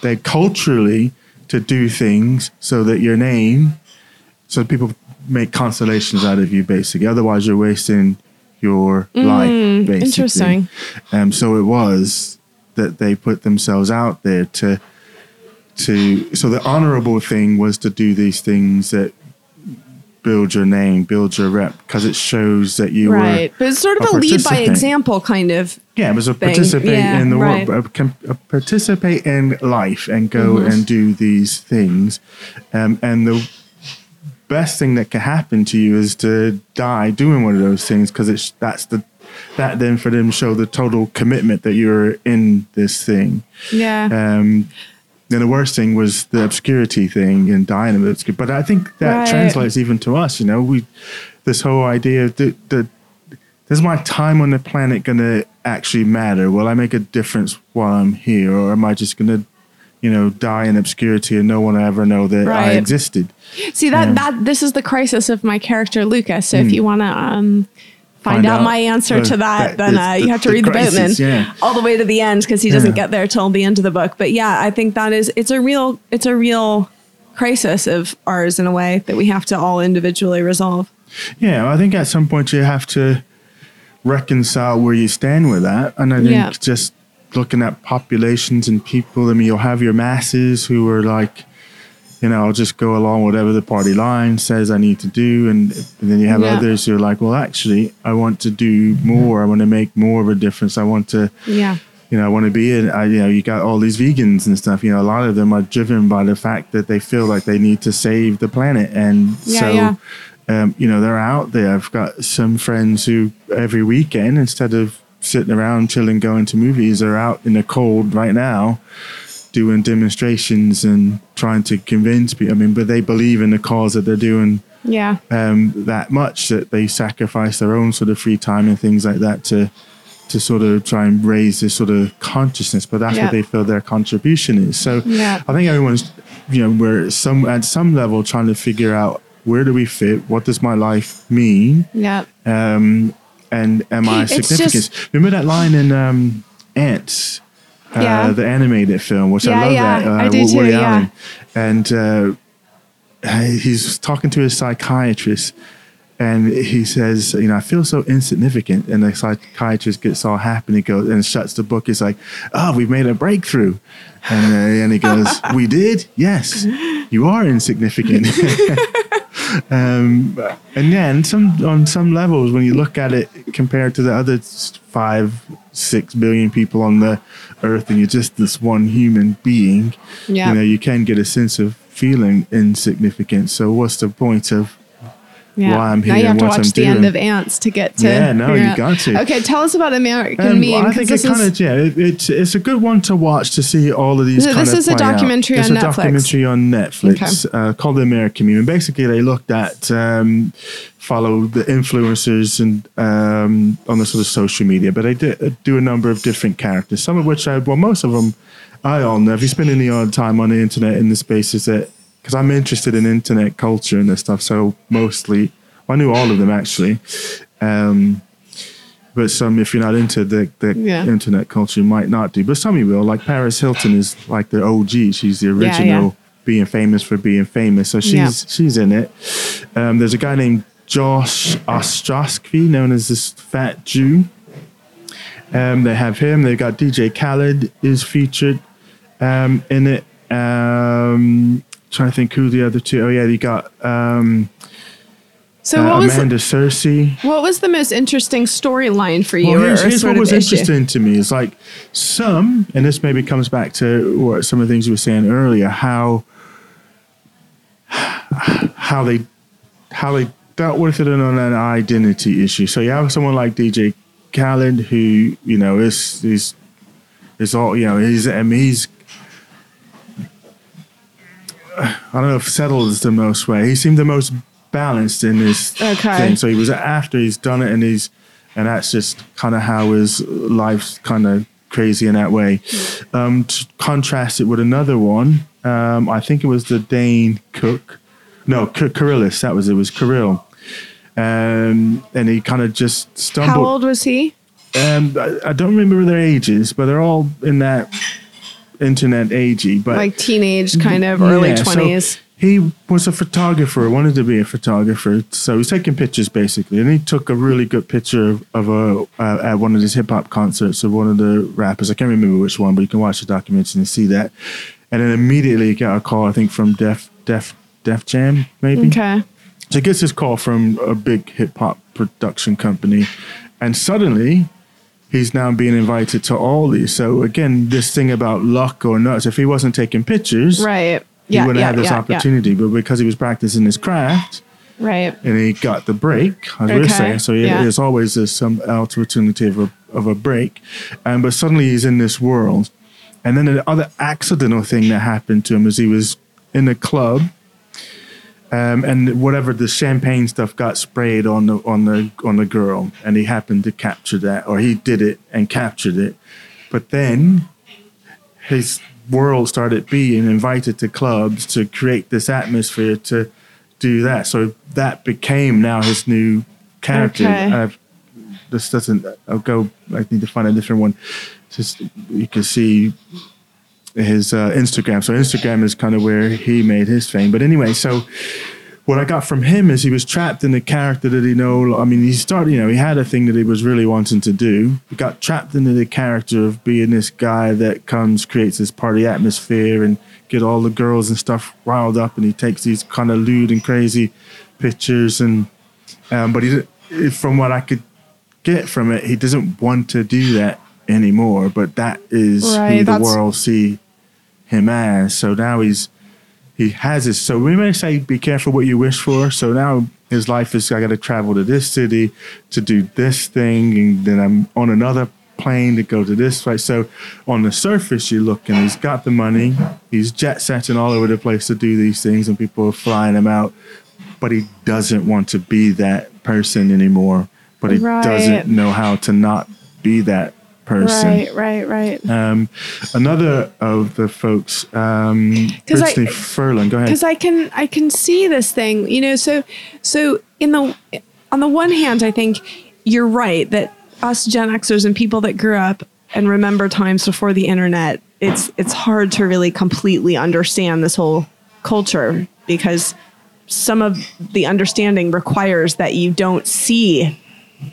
that culturally to do things so that your name, so people make constellations out of you basically. Otherwise, you're wasting your life. Basically. Mm, interesting. Um, so it was that they put themselves out there to to. So the honorable thing was to do these things that build your name, build your rep, because it shows that you were Right. But it's sort of a a lead by example kind of. yeah, it was a thing. participate Yeah, in the right. world, participate in life and go Mm-hmm. and do these things. Um, and the best thing that can happen to you is to die doing one of those things because it's that's the that then for them show the total commitment that you're in this thing. Yeah. Um, then the worst thing was the obscurity thing and dying of it. But I think that Right. translates even to us. You know, we this whole idea of the, the is my time on the planet going to actually matter? Will I make a difference while I'm here, or am I just going to, you know, die in obscurity and no one will ever know that I existed? See that Yeah. that this is the crisis of my character Lucas. So if you want to um, find, Find out, out, my answer uh, to that, that- then uh, the- you have to the read the crisis, Boatman yeah. all the way to the end because he doesn't Yeah. get there till the end of the book. But yeah, I think that is it's a real it's a real crisis of ours in a way that we have to all individually resolve. Yeah, I think at some point you have to reconcile where you stand with that. And I think Yeah. just looking at populations and people, I mean, you'll have your masses who are like, you know, I'll just go along whatever the party line says I need to do. And, and then you have Yeah. others who are like, well, actually, I want to do more. I want to make more of a difference. I want to, Yeah. you know, I want to be in, I, you know, you got all these vegans and stuff, you know, a lot of them are driven by the fact that they feel like they need to save the planet. And Yeah, so, yeah. Um, you know, they're out there. I've got some friends who every weekend, instead of sitting around chilling, going to movies, are out in the cold right now doing demonstrations and trying to convince people. I mean, but they believe in the cause that they're doing Yeah. um, that much that they sacrifice their own sort of free time and things like that to to sort of try and raise this sort of consciousness. But that's Yeah. what they feel their contribution is. So Yeah. I think everyone's you know we're some at some level trying to figure out where do we fit? What does my life mean? Yeah. Um, and am I significant? Remember that line in um, Antz, uh, Yeah. the animated film, which Yeah, I love yeah, that. Uh, I do Woody too, yeah. Allen. And uh, he's talking to his psychiatrist. And he says, you know, I feel so insignificant. And the psychiatrist gets all happy and he goes and shuts the book. He's like, oh, we've made a breakthrough. And, uh, and he goes, we did? Yes, you are insignificant. um, and yeah, and some on some levels, when you look at it compared to the other five, six billion people on the earth, and you're just this one human being, Yeah. you know, you can get a sense of feeling insignificant. So, what's the point of Yeah. why I'm here. now you have to watch I'm the end of Antz to get to. Yeah, no, you out- got to. Okay, tell us about American Um, I think it kind of yeah, it, it's it's a good one to watch to see all of these. So this is a play out. documentary It's on a Netflix. documentary on Netflix uh, called The American Meme. And basically, they looked at um, follow the influencers and um, on the sort of social media, but they did, do a number of different characters. Some of which I well, most of them I all know. If you spend any odd time on the internet in the spaces that because I'm interested in internet culture and this stuff, so mostly I knew all of them actually. Um, but some, if you're not into the, the Yeah. internet culture, you might not do. But some you will. Like Paris Hilton is like the OG. She's the original yeah. being famous for being famous. So she's Yeah. she's in it. Um, there's a guy named Josh Ostrovsky, known as this fat Jew. Um, they have him. They've got DJ Khaled is featured um, in it. Um, trying to think who the other two. Oh yeah, you got um, So uh, what was Amanda Cerny. what was the most interesting storyline for you? Well, here's, or here's what was issue? interesting to me is like some, and this maybe comes back to what some of the things we were saying earlier, how how they how they dealt with it and on an identity issue. So you have someone like DJ Khaled who you know is is is all you know he's I mean he's I don't know if settled is the most way. He seemed the most balanced in this Okay. thing. So he was after he's done it, and he's and that's just kind of how his life's kind of crazy in that way. Um, to contrast it with another one, um, I think it was the Dane Cook. No, K- Kyrillis. That was it. Was Kirill. Um, and he kind of just stumbled. How old was he? Um, I, I don't remember their ages, but they're all in that internet agey. But Like teenage, kind of early yeah, so twenties. he was a photographer, wanted to be a photographer, so he's taking pictures basically. And he took a really good picture of, of a uh, at one of his hip hop concerts of one of the rappers. I can't remember which one, but you can watch the documentary and see that. And then immediately he got a call, I think from Def Def Def Jam, maybe. okay. So he gets this call from a big hip hop production company, and suddenly he's now being invited to all these. So again, this thing about luck or nuts. If he wasn't taking pictures, Right. he Yeah. wouldn't yeah, have this yeah, opportunity. But because he was practicing his craft Right. and he got the break, as we Okay, we're saying, so he, yeah. there's always some opportunity of a, of a break. And but suddenly he's in this world. And then the other accidental thing that happened to him is he was in a club. Um, and whatever the champagne stuff got sprayed on the on the on the girl, and he happened to capture that, or he did it and captured it. But then his world started being invited to clubs to create this atmosphere to do that. So that became now his new character. Okay. Uh, this doesn't. I'll go. I need to find a different one. Just you can see his uh, Instagram. So Instagram is kind of where he made his fame. But anyway, so what I got from him is he was trapped in the character that he know. I mean, he started, you know, he had a thing that he was really wanting to do. He got trapped into the character of being this guy that comes, creates this party atmosphere and get all the girls and stuff riled up. And he takes these kind of lewd and crazy pictures. And, um, but he, from what I could get from it, he doesn't want to do that anymore. But that is Right, who the world see him as. So now he's he has this. So we may say, be careful what you wish for. So now his life is, I got to travel to this city to do this thing, and then I'm on another plane to go to this place. So on the surface, you look and he's got the money. He's jet setting all over the place to do these things, and people are flying him out. But he doesn't want to be that person anymore. But he Right. doesn't know how to not be that person. Right, right, right. Um, another of the folks, um, 'Cause I- Brittany Furlan, go ahead. because I can I can see this thing, you know. So so in the on the one hand, I think you're right that us Gen Xers and people that grew up and remember times before the internet, it's it's hard to really completely understand this whole culture because some of the understanding requires that you don't see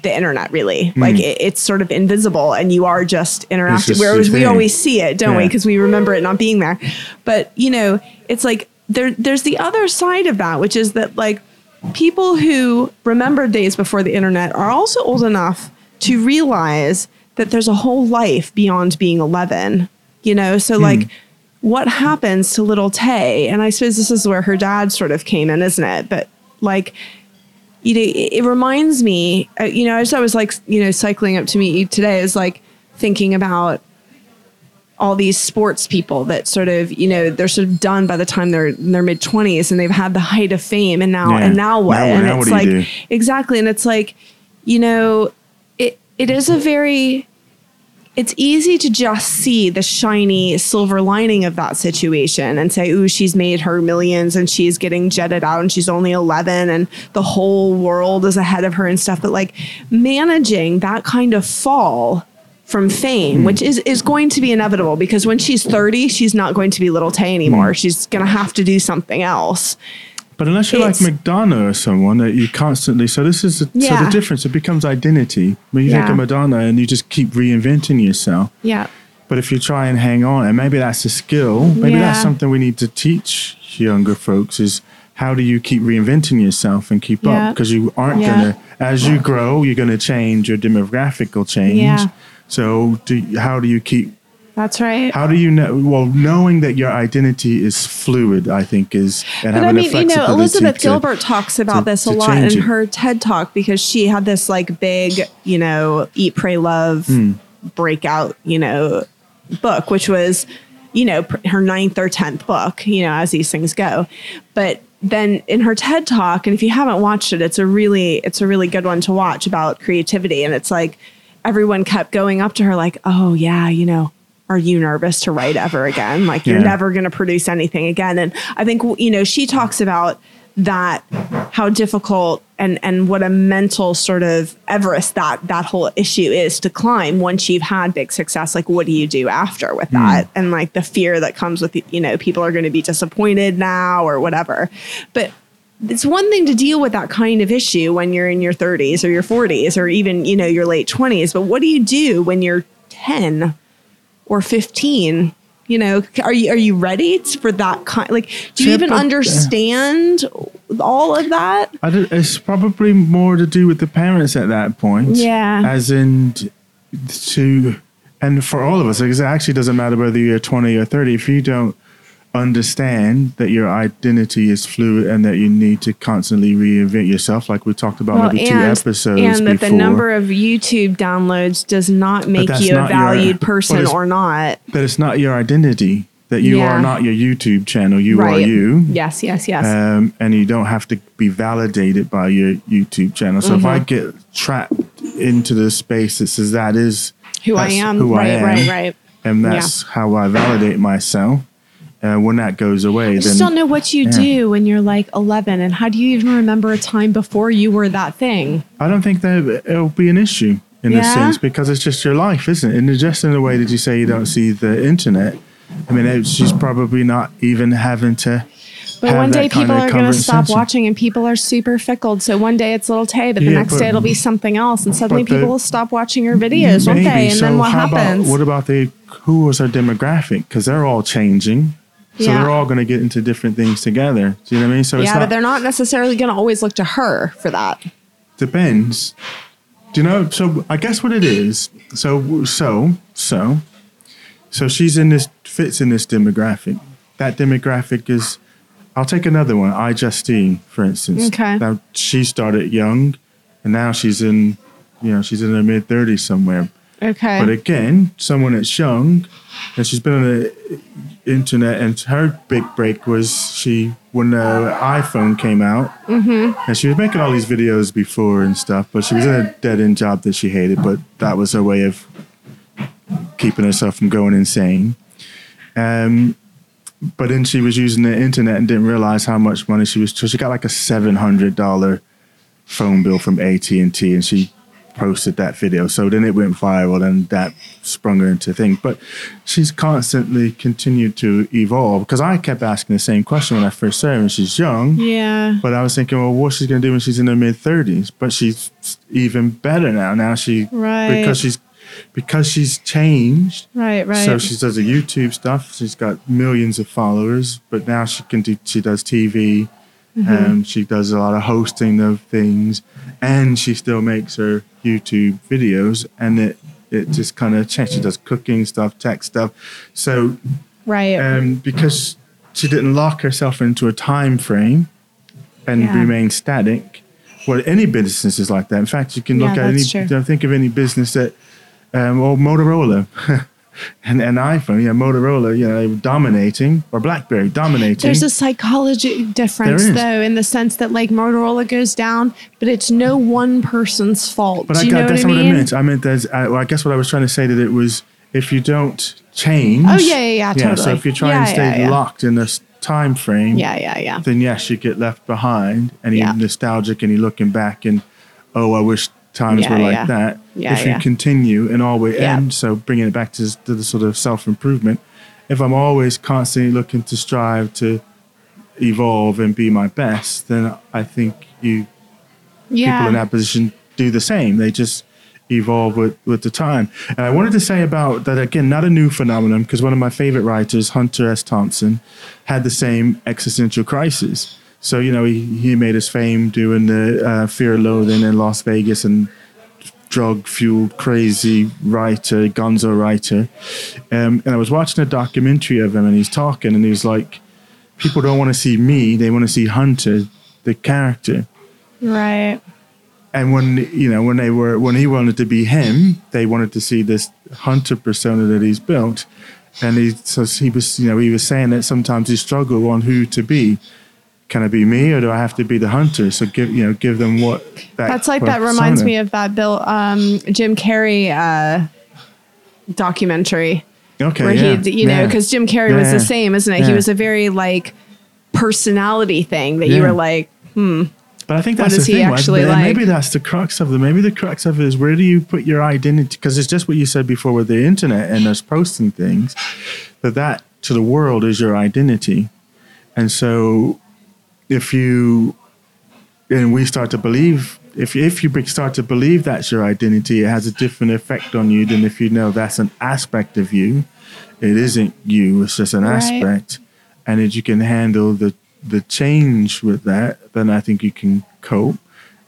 the internet really. Like it, it's sort of invisible and you are just interacting just whereas we always see it don't we? Because we remember it not being there. But you know it's like there there's the other side of that which is that like people who remember days before the internet are also old enough to realize that there's a whole life beyond being 11 you know? So like what happens to little tay? And i suppose this is where her dad sort of came in isn't it? But like you know, it, it reminds me, uh, you know, as I was like, you know, cycling up to meet you today, is like thinking about all these sports people that sort of, you know, they're sort of done by the time they're in their mid twenties and they've had the height of fame and now, Yeah. and now what? Now- and now it's what like, exactly. And it's like, you know, it, it is a very, it's easy to just see the shiny silver lining of that situation and say, ooh, she's made her millions and she's getting jetted out and she's only 11 and the whole world is ahead of her and stuff. But like managing that kind of fall from fame, hmm. which is, is going to be inevitable because when she's 30, she's not going to be little Tay anymore. Hmm. She's going to have to do something else. But unless you're like it's- Madonna or someone that you constantly, so this is the, so the difference. It becomes identity when you think Yeah. of Madonna and you just keep reinventing yourself. Yeah. But if you try and hang on, and maybe that's a skill, maybe that's something we need to teach younger folks is how do you keep reinventing yourself and keep Yeah. up? Because you aren't Yeah. gonna, as you grow, you're gonna change. Your demographic will change. Yeah. So do, how do you keep That's right. How do you know? Well, knowing that your identity is fluid, I think, is and But I mean, you know, Elizabeth to- Gilbert talks about to- this a lot in it. her TED talk because she had this like big, you know, eat, pray, love Hmm. breakout, you know, book, which was, you know, pr- her ninth or tenth book, you know, as these things go. But then in her TED talk, and if you haven't watched it, it's a really, it's a really good one to watch about creativity. And it's like everyone kept going up to her like, oh yeah, you know, are you nervous to write ever again? Like you're Yeah. never going to produce anything again. And I think you know she talks about that how difficult and and what a mental sort of Everest that that whole issue is to climb once you've had big success. Like what do you do after with hmm. that? And like the fear that comes with you know people are going to be disappointed now or whatever. But it's one thing to deal with that kind of issue when you're in your 30s or your 40s or even you know your late 20s but what do you do when you're 10 or 15 you know are you are you ready for that kind like do you See, even but- understand all of that it's probably more to do with the parents at that point. Yeah. As in to, and for all of us, it actually doesn't matter whether you're 20 or 30. If you don't understand that your identity is fluid and that you need to constantly reinvent yourself, like we talked about maybe two episodes and that before. the number of youtube downloads does not make you a your- valued but person or not that it's not your identity. That you Yeah. are not your YouTube channel. You are you. yes yes yes um, and you don't have to be validated by your YouTube channel. So if I Mm-hmm. get trapped into the space that says that is who i am who I am, right right and that's how I validate myself, uh, when that goes away, I then just don't know what you yeah. do when you're like 11 and how do you even remember a time before you were that thing I don't think that it'll be an issue in a sense because it's just your life, isn't it? And just in the way that you say you don't see the internet. I mean, she's probably not even having to But one day people are going to stop watching, and people are super fickled. So one day it's little Tay, but the Yeah, next but- day it'll be something else, and suddenly the- people will stop watching your videos, won't they? And so then what happens? About, what about the who was our demographic? Because they're all changing. So Yeah. they're all going to get into different things together. Do you know what I mean? So it's yeah, not, but they're not necessarily going to always look to her for that. depends. Do you know? So I guess what it is. So so so so she's in this fits in this demographic. That demographic is. I'll take another one. iJustine, for instance. Okay. Now she started young, and now she's in, you know, she's in her mid thirties somewhere. Okay. But again, someone that's young, and she's been on the internet, and her big break was she when the iPhone came out, mm-hmm. and she was making all these videos before and stuff. But she was in a dead end job that she hated, but that was her way of keeping herself from going insane. Um, but then she was using the internet and didn't realize how much money she was. So she got like a seven hundred dollar phone bill from AT and T, and she posted that video. So then it went viral, and that sprung her into thing. But she's constantly continued to evolve because I kept asking the same question when I first saw her, and she's young. yeah. But I was thinking, well, what's she gonna do when she's in her mid thirties? But she's even better now. Now she Right. because she's because she's changed. Right. Right. So she does the YouTube stuff. She's got millions of followers, but now she can do. She does TV, Mm-hmm. and she does a lot of hosting of things, and she still makes her YouTube videos, and it it just kind of changed. She does cooking stuff, tech stuff. So right. um, because she didn't lock herself into a time frame and Yeah. remain static. Well, any business is like that. In fact, you can look Yeah, at any. true. Don't think of any business that, um, or Motorola, and, and iPhone. Yeah, Motorola. You know, dominating, or BlackBerry dominating. There's a psychology difference, though, in the sense that like Motorola goes down, but it's no one person's fault. but I you got know that's what I what mean? I meant. I meant there's. I, well, I guess what I was trying to say that it was if you don't change. Oh, yeah, yeah, yeah, So if you try Yeah, and stay yeah, yeah. locked in this time frame. Yeah, yeah, yeah. then yes, you get left behind and you're Yeah. nostalgic and you're looking back and, oh, I wish times Yeah, were like yeah. that. Yeah, if you continue and always, and so bringing it back to, to the sort of self improvement, if I'm always constantly looking to strive to evolve and be my best, then I think you people in that position do the same. They just evolve with, with the time. And I wanted to say about that again, not a new phenomenon, because one of my favorite writers, Hunter S. Thompson, had the same existential crisis. So, you know, he, he made his fame doing the uh, Fear and Loathing in Las Vegas and drug fueled, crazy writer, gonzo writer. Um, and I was watching a documentary of him and he's talking and he's like, people don't want to see me, they want to see Hunter, the character right. and when you know when they were when he wanted to be him they wanted to see this hunter persona that he's built and he so he was you know he was saying that sometimes he struggled on who to be can it be me or do I have to be the hunter so give you know give them what that That's like that reminds me of that Bill um, Jim Carrey uh, documentary okay where yeah, he, you know, because Jim Carrey Yeah, was the same, isn't it? He was a very like personality thing that you were like, hmm. But I think that's is the he thing. right? actually Maybe- like? Maybe that's the crux of it. Maybe the crux of it is where do you put your identity? Because it's just what you said before with the internet and us posting things. That that to the world is your identity, and so if you and we start to believe if if you start to believe that's your identity, it has a different effect on you than if you know that's an aspect of you. It isn't you. It's just an Right. aspect, and if you can handle the the change with that, then I think you can cope.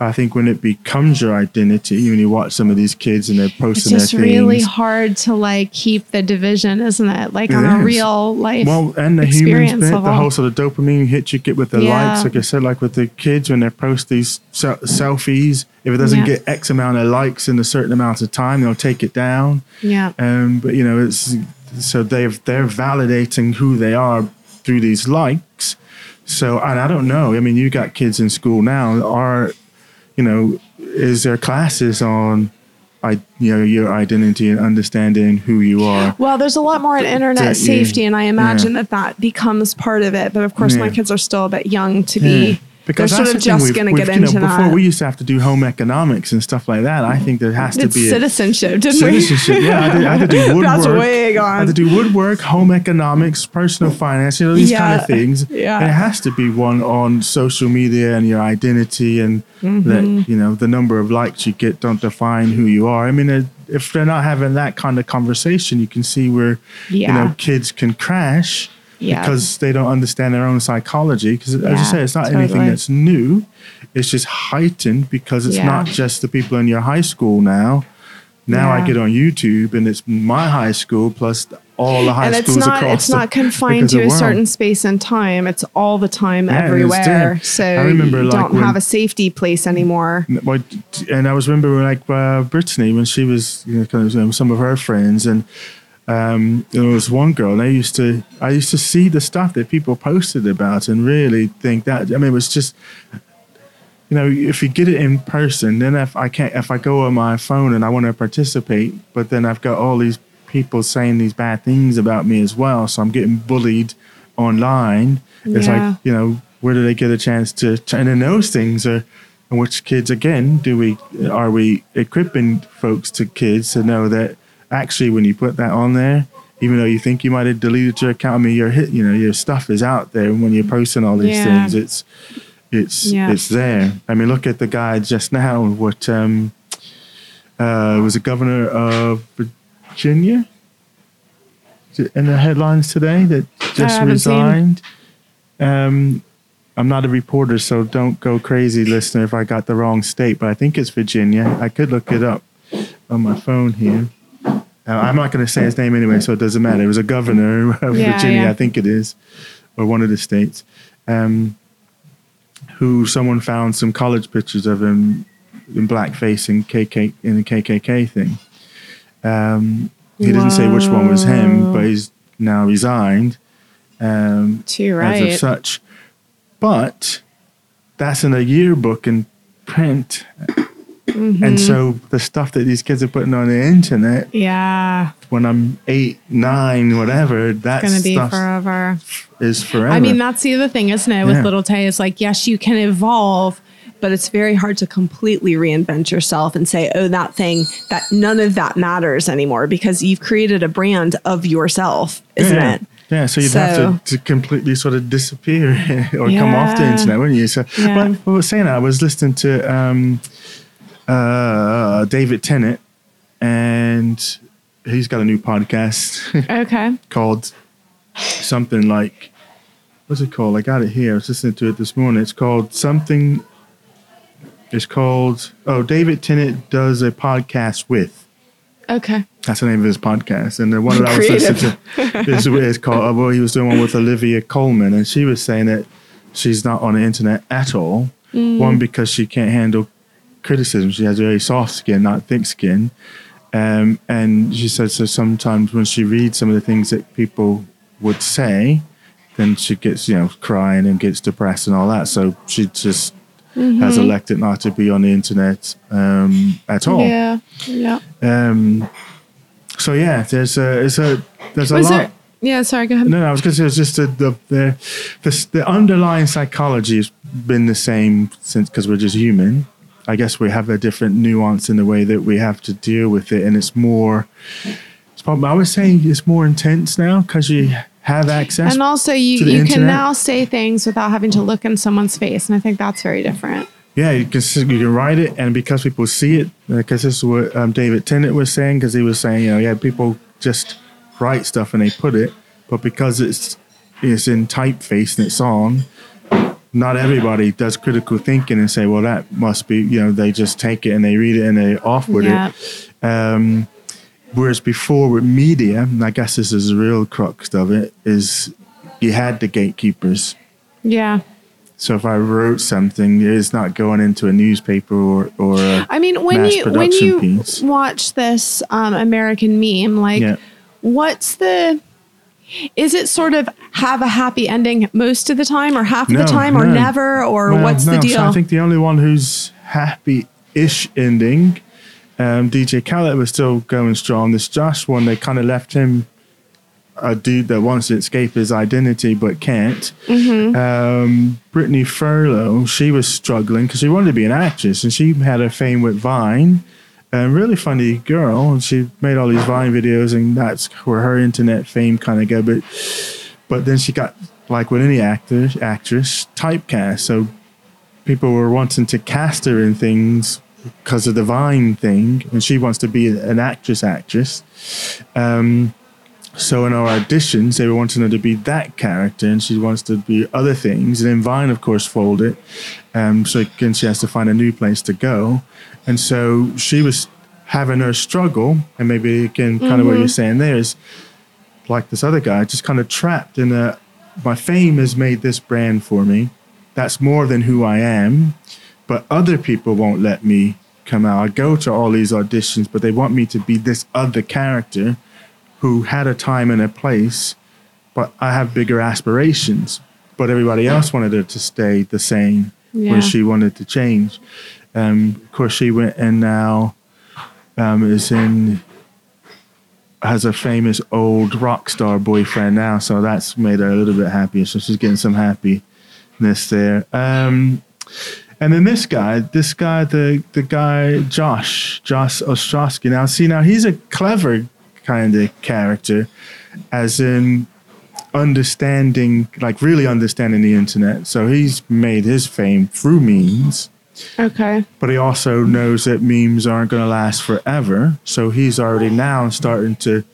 I think when it becomes your identity, when you watch some of these kids and they're posting it's just their really hard to like keep the division, isn't it? Like on It a real life. Well, and the experience human bit, the whole sort of dopamine hit you get with the Yeah. likes. Like I said, like with the kids when they post these se- selfies, if it doesn't Yeah. get X amount of likes in a certain amount of time, they'll take it down. yeah. Um, but you know, it's so they're they're validating who they are through these likes. So, and I don't know. I mean, you got kids in school now. Are you know, is there classes on, I you know, your identity and understanding who you are? Well, there's a lot more in internet That safety, and I imagine yeah. that that becomes part of it. But of course, my kids are still a bit young to Yeah. be because They're sort that's of just gonna we've, get you know, into before that. we used to have to do home economics and stuff like that. I think there has to It's be a citizenship, didn't citizenship. Yeah, I had, to, I had to do woodwork. That's way gone. I had to do woodwork, home economics, personal finance. You know these kind of things. yeah. And it has to be one on social media and your identity and Mm-hmm. that you know the number of likes you get don't define who you are. I mean, if they're not having that kind of conversation, you can see where you know kids can crash Yeah. because they don't understand their own psychology. Because as Yeah, you say, it's not anything that's new. It's just heightened because it's Yeah. not just the people in your high school now. Now I get on YouTube and it's my high school plus all the high and it's schools not across it's the- not confined to a certain space and time it's all the time everywhere so I remember, you like, don't when- have a safety place anymore and I was remember like uh, Brittany when she was you know, kind of um, some of her friends and um, there was one girl and I used to I used to see the stuff that people posted about and really think that I mean it was just you know if you get it in person then if I can't if I go on my phone and I want to participate but then I've got all these people saying these bad things about me as well so I'm getting bullied online it's Yeah. like you know where do they get a chance to and then those things are and which kids again do we are we equipping folks to kids to know that actually when you put that on there even though you think you might have deleted your account i mean your hit you know your stuff is out there and when you're posting all these Yeah. things it's it's Yeah. it's there i mean look at the guy just now what um uh was a governor of virginia in the headlines today that just resigned um I'm not a reporter, so don't go crazy, listener, if I got the wrong state, but I think it's Virginia. I could look it up on my phone here. Uh, I'm not going to say his name anyway, so it doesn't matter. It was a governor of Yeah, Virginia, yeah. I think it is, or one of the states, um, who someone found some college pictures of him in blackface in KK in the KKK thing. Um, he didn't say which one was him, but he's now resigned um, too as of such. But that's in a yearbook in print. Mm-hmm. And so the stuff that these kids are putting on the internet yeah when I'm eight, nine, whatever, that's gonna be forever is forever. i mean that's the other thing isn't it with Yeah. little tay it's like yes you can evolve but it's very hard to completely reinvent yourself and say oh that thing that none of that matters anymore because you've created a brand of yourself isn't yeah. it Yeah, so you'd So- have to, to completely sort of disappear or come off the internet, wouldn't you? So, Yeah. but I was saying that I was listening to um, uh, David Tennant, and he's got a new podcast. okay called something like what's it called? I got it here. I was listening to it this morning. It's called something. It's called oh David Tennant does a podcast with. okay That's the name of his podcast, and the one that I was listening to is, is called. uh, Well, he was doing one with Olivia Colman, and she was saying that she's not on the internet at all. Mm. One because she can't handle criticism. She has very soft skin, not thick skin. Um, and she said so sometimes when she reads some of the things that people would say, then she gets, you know, crying and gets depressed and all that. So she just has Mm-hmm. elected not to be on the internet um, at all. yeah yeah Um, so yeah, there's a, it's a, there's a was lot. there yeah sorry go ahead No, no, I was going to say it's just the the, the the the underlying psychology has been the same since because we're just human. I guess we have a different nuance in the way that we have to deal with it, and it's more. It's probably, I would say it's more intense now because you have access. and also you, you can now say things without having to look in someone's face and i think that's very different Yeah, you can you can write it, and because people see it, because this is what um, David Tennant was saying, because he was saying, you know, yeah, people just write stuff and they put it, but because it's it's in typeface and it's on, not everybody does critical thinking and say, well, that must be, you know, they just take it and they read it and they off with Yeah. it. Um, whereas before with media, and I guess this is the real crux of it, is you had the gatekeepers. yeah So if I wrote something, it's not going into a newspaper or or a I mean, when you when you piece. watch this um, American meme, like, Yeah. what's the? Is it sort of have a happy ending most of the time, or half of No, the time, or no. never, or Well, what's the no, so deal? I think the only one who's happy-ish ending, um, DJ Khaled was still going strong. This Josh one, they kind of left him a dude that wants to escape his identity but can't. Um, Brittany Furlan, she was struggling because she wanted to be an actress and she had her fame with Vine. A really funny girl, and she made all these Vine videos, and that's where her internet fame kind of go. But but then she got like with any actor actress typecast, so people were wanting to cast her in things because of the Vine thing, and she wants to be an actress actress. Um, so in our auditions, they were wanting her to be that character, and she wants to be other things. And then Vine, of course, folded. Um, so again, she has to find a new place to go. And so she was having her struggle, and maybe again, kind of what you're mm-hmm. saying there is like this other guy, just kind of trapped in a. My fame has made this brand for me. That's more than who I am, but other people won't let me come out. I go to all these auditions, but they want me to be this other character who had a time and a place, but I have bigger aspirations. But everybody else wanted her to stay the same, Yeah. where she wanted to change. Um, of course, she went and now um, is in has a famous old rock star boyfriend now, so that's made her a little bit happier. So she's getting some happiness there. Um, and then this guy, this guy, the the guy Josh, Josh Ostrovsky. Now, see, now he's a clever kind of character, as in understanding, like really understanding the internet. So he's made his fame through memes Okay. but he also knows that memes aren't going to last forever. So he's already now starting to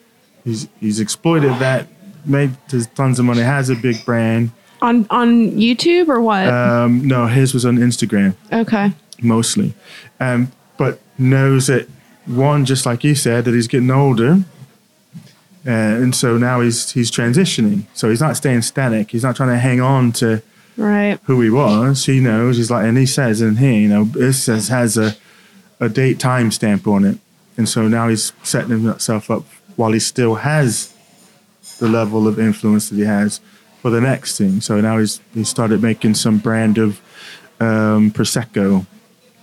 he's he's exploited that, made tons of money, has a big brand. On on YouTube or what? Um, no, his was on Instagram okay. mostly, um, but knows that one, just like you said, that he's getting older. Uh, and so now he's he's transitioning. So he's not staying static. He's not trying to hang on to Right. who he was. He knows. He's like, and he says in here, you know, this says has a a date time stamp on it, and so now he's setting himself up while he still has the level of influence that he has for the next thing. So now he's he started making some brand of um, prosecco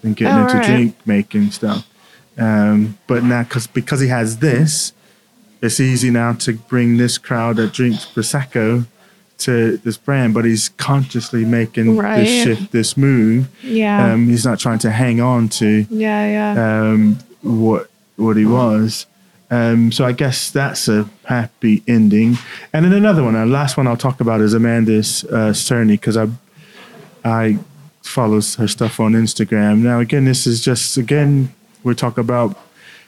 and getting Oh, into right. drink making stuff. Um, but now, because because he has this, it's easy now to bring this crowd that drinks prosecco to this brand. But he's consciously making Right. this shift, this move. Yeah. Um, he's not trying to hang on to yeah. Yeah. um, what what he was. Um, so I guess that's a happy ending. And then another one, the last one I'll talk about is Amanda's uh, Cerny because I I follows her stuff on Instagram. Now again, this is just again we're talking about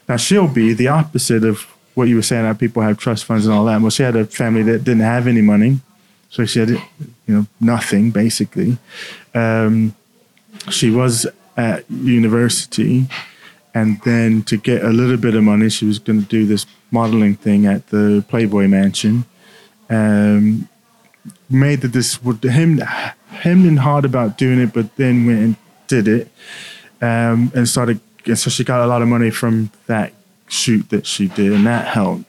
now she'll be the opposite of what you were saying that people have trust funds and all that. Well, she had a family that didn't have any money, so she had you know nothing basically. Um, she was at university and then to get a little bit of money she was going to do this modeling thing at the playboy mansion um, made the this him him and hard about doing it but then went and did it um, and started and so she got a lot of money from that shoot that she did and that helped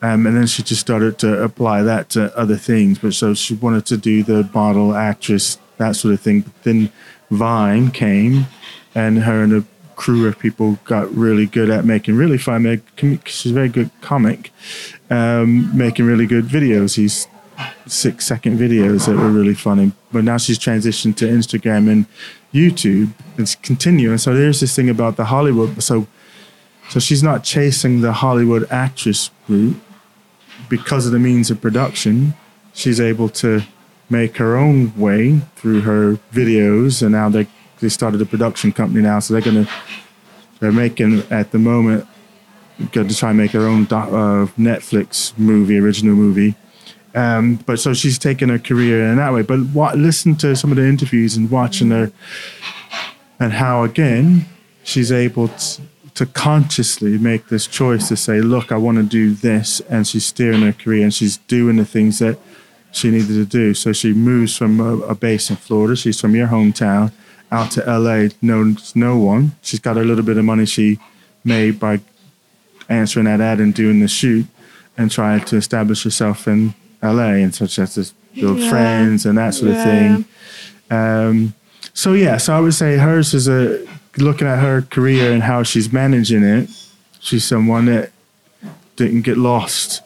um, and then she just started to apply that to other things. But so she wanted to do the model, actress, that sort of thing. But then Vine came, and her and a crew of people got really good at making really fun. Make, she's a very good comic, um, making really good videos. These six second videos that were really funny. But now she's transitioned to Instagram and YouTube. It's continuing. So there's this thing about the Hollywood. So so she's not chasing the Hollywood actress route because of the means of production. She's able to make her own way through her videos, and now they they started a production company now, so they're gonna they're making at the moment going to try and make her own uh, Netflix movie, original movie. Um, but so she's taken her career in that way. But what, listen to some of the interviews and watching her, and how again she's able to, to consciously make this choice to say, "Look, I want to do this," and she's steering her career and she's doing the things that she needed to do. So she moves from a, a base in Florida. She's from your hometown out to LA. Knows no one. She's got a little bit of money she made by answering that ad and doing the shoot, and trying to establish herself in LA and such as to build Yeah. friends and that sort of thing. Um, so yeah, so I would say hers is a looking at her career and how she's managing it. She's someone that didn't get lost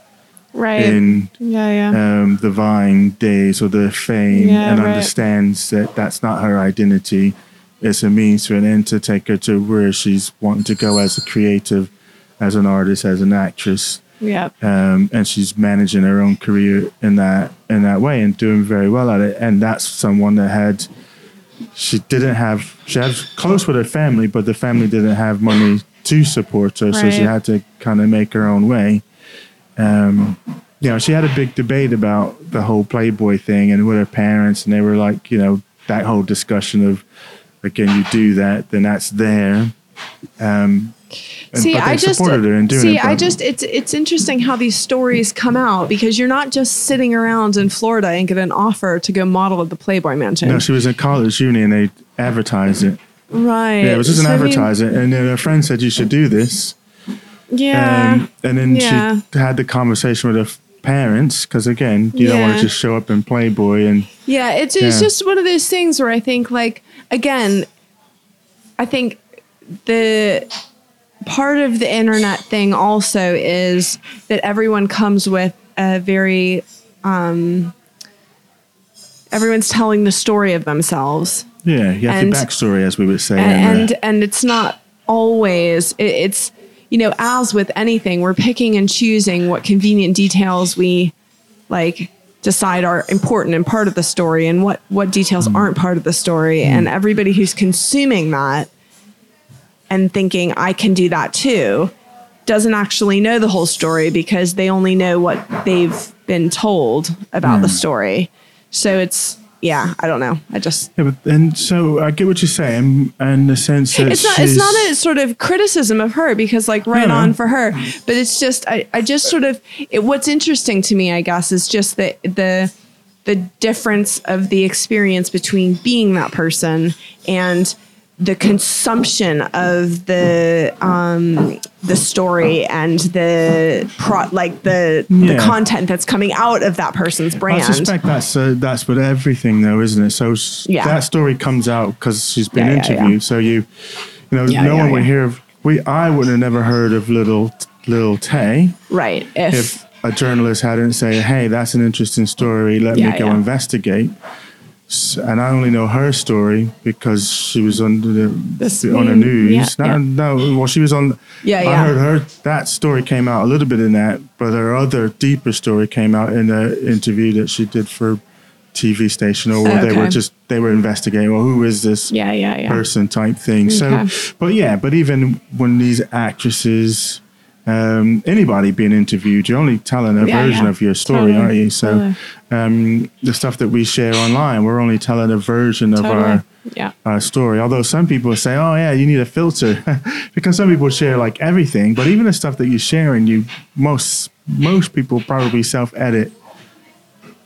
Right. in yeah, yeah. um, the Vine days or the fame Yeah, and right. understands that that's not her identity. It's a means to an end to take her to where she's wanting to go as a creative, as an artist, as an actress. yeah. Um, and she's managing her own career in that in that way and doing very well at it. And that's someone that had she didn't have she had close with her family, but the family didn't have money to support her, so she had to kind of make her own way. Um, you know, she had a big debate about the whole Playboy thing and with her parents, and they were like, you know, that whole discussion of, again, you do that, then that's there. Um, and- See, I just supported her in doing see. I just it's it's interesting how these stories come out because you're not just sitting around in Florida and get an offer to go model at the Playboy Mansion, no, she was in college uni and they advertised it. right? Yeah, it was just an So, I mean, and then her friend said you should do this. yeah, Um, and then Yeah. she had the conversation with her parents because again, you don't want to just show up in Playboy and Yeah, it's it's just one of those things where I think like again, I think the part of the internet thing also is that everyone comes with a very um everyone's telling the story of themselves. Yeah, you have And- the backstory as we would say. in and the- and, and it's not always it, it's you know as with anything we're picking and choosing what convenient details we like decide are important and part of the story and what what details mm. aren't part of the story. Mm. And everybody who's consuming that and thinking i can do that too doesn't actually know the whole story because they only know what they've been told about the hmm. story. So it's yeah i don't know. I just yeah, but and so I get what you're saying, and the sense that it's not it's not a sort of criticism of her because like right no. on for her but it's just i, I just sort of it, what's interesting to me i guess is just the the the difference of the experience between being that person and the consumption of the um the story and the pro like the the content that's coming out of that person's brand. I suspect that's uh, that's with everything, though, isn't it? So Yeah. that story comes out because she's been Yeah, yeah, yeah. interviewed. So you, you know, Yeah, no yeah, one would hear of. We, I would have never heard of little little Tay right if, if a journalist hadn't say, "Hey, that's an interesting story. Let Yeah, me go yeah. investigate." And I only know her story because she was on the, This on the news. yeah, no, yeah. no, well, she was on. Yeah, I yeah. heard her. That story came out a little bit in that, but her other deeper story came out in the interview that she did for TV station, or where they were just they were investigating. Well, who is this? yeah yeah yeah person type thing. Okay. So, but yeah, but even when these actresses, um, anybody being interviewed, you're only telling a Yeah, version yeah. of your story, Totally, aren't you? So, totally. um, the stuff that we share online, we're only telling a version of our yeah our story. Although some people say, "Oh yeah, you need a filter," because some people share like everything. But even the stuff that you share, and you most most people probably self edit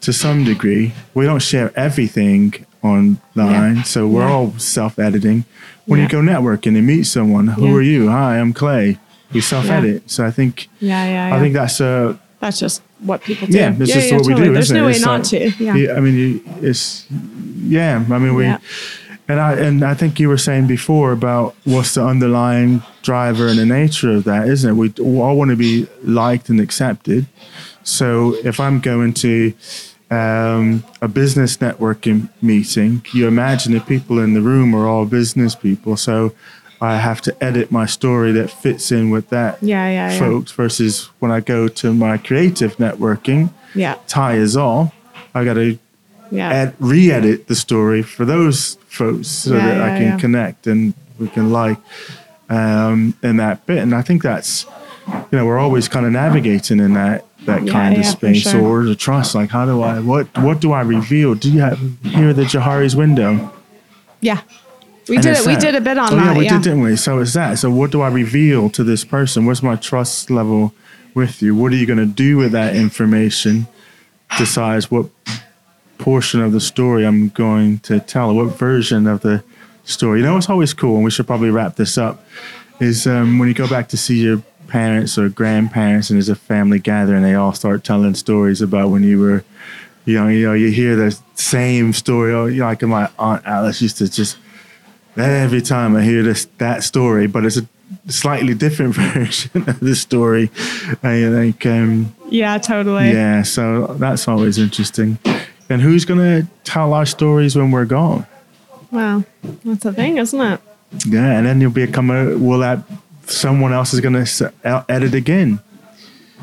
to some degree. We don't share everything online, Yeah. so we're Yeah. all self editing. When Yeah. you go networking and meet someone, who are you? Hi, I'm Clay. We self edit. So I think yeah yeah, yeah. I think that's uh That's just what people do. yeah, it's just what we do. There's isn't no it? way It's not like- to. Yeah. I mean, it's yeah. I mean, we Yeah. and I and I think you were saying before about what's the underlying driver and the nature of that, isn't it? We all want to be liked and accepted. So if I'm going to um, a business networking meeting, you imagine the people in the room are all business people. So I have to edit my story that fits in with that Yeah, yeah, yeah. folks versus when I go to my creative networking, Yeah. tie is all. I got to Yeah. ed- re-edit the story for those folks so Yeah, that I can yeah. connect and we can like um, in that bit. And I think that's you know we're always kind of navigating in that that Yeah, kind of yeah, space sure. or the trust. Like how do I what what do I reveal? Do you have hear the Johari's window? yeah. We And did it. We did a bit on oh, that. Yeah, we yeah. did, didn't we? So it's that. So what do I reveal to this person? What's my trust level with you? What are you going to do with that information? Decides what portion of the story I'm going to tell, what version of the story. You know, what's always cool, and we should probably wrap this up, is um, when you go back to see your parents or grandparents and there's a family gathering, they all start telling stories about when you were, you know, you know, you hear the same story. Oh, you know, like my aunt Alice used to just every time I hear this that story, but it's a slightly different version of the story. I think, um, Yeah, totally. yeah, so that's always interesting. And who's going to tell our stories when we're gone? Wow. That's a thing, isn't it? Yeah, and then you'll become a, will that, someone else is going to edit again.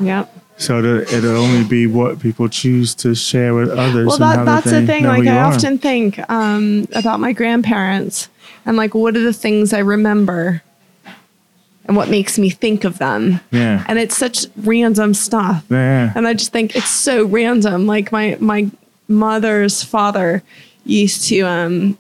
Yep. So that it'll only be what people choose to share with others. Well, that, that's the thing. Like, I are. often think um, about my grandparents and, like, what are the things I remember and what makes me think of them. Yeah. And it's such random stuff. yeah. And I just think it's so random. Like, my, my mother's father used to, um,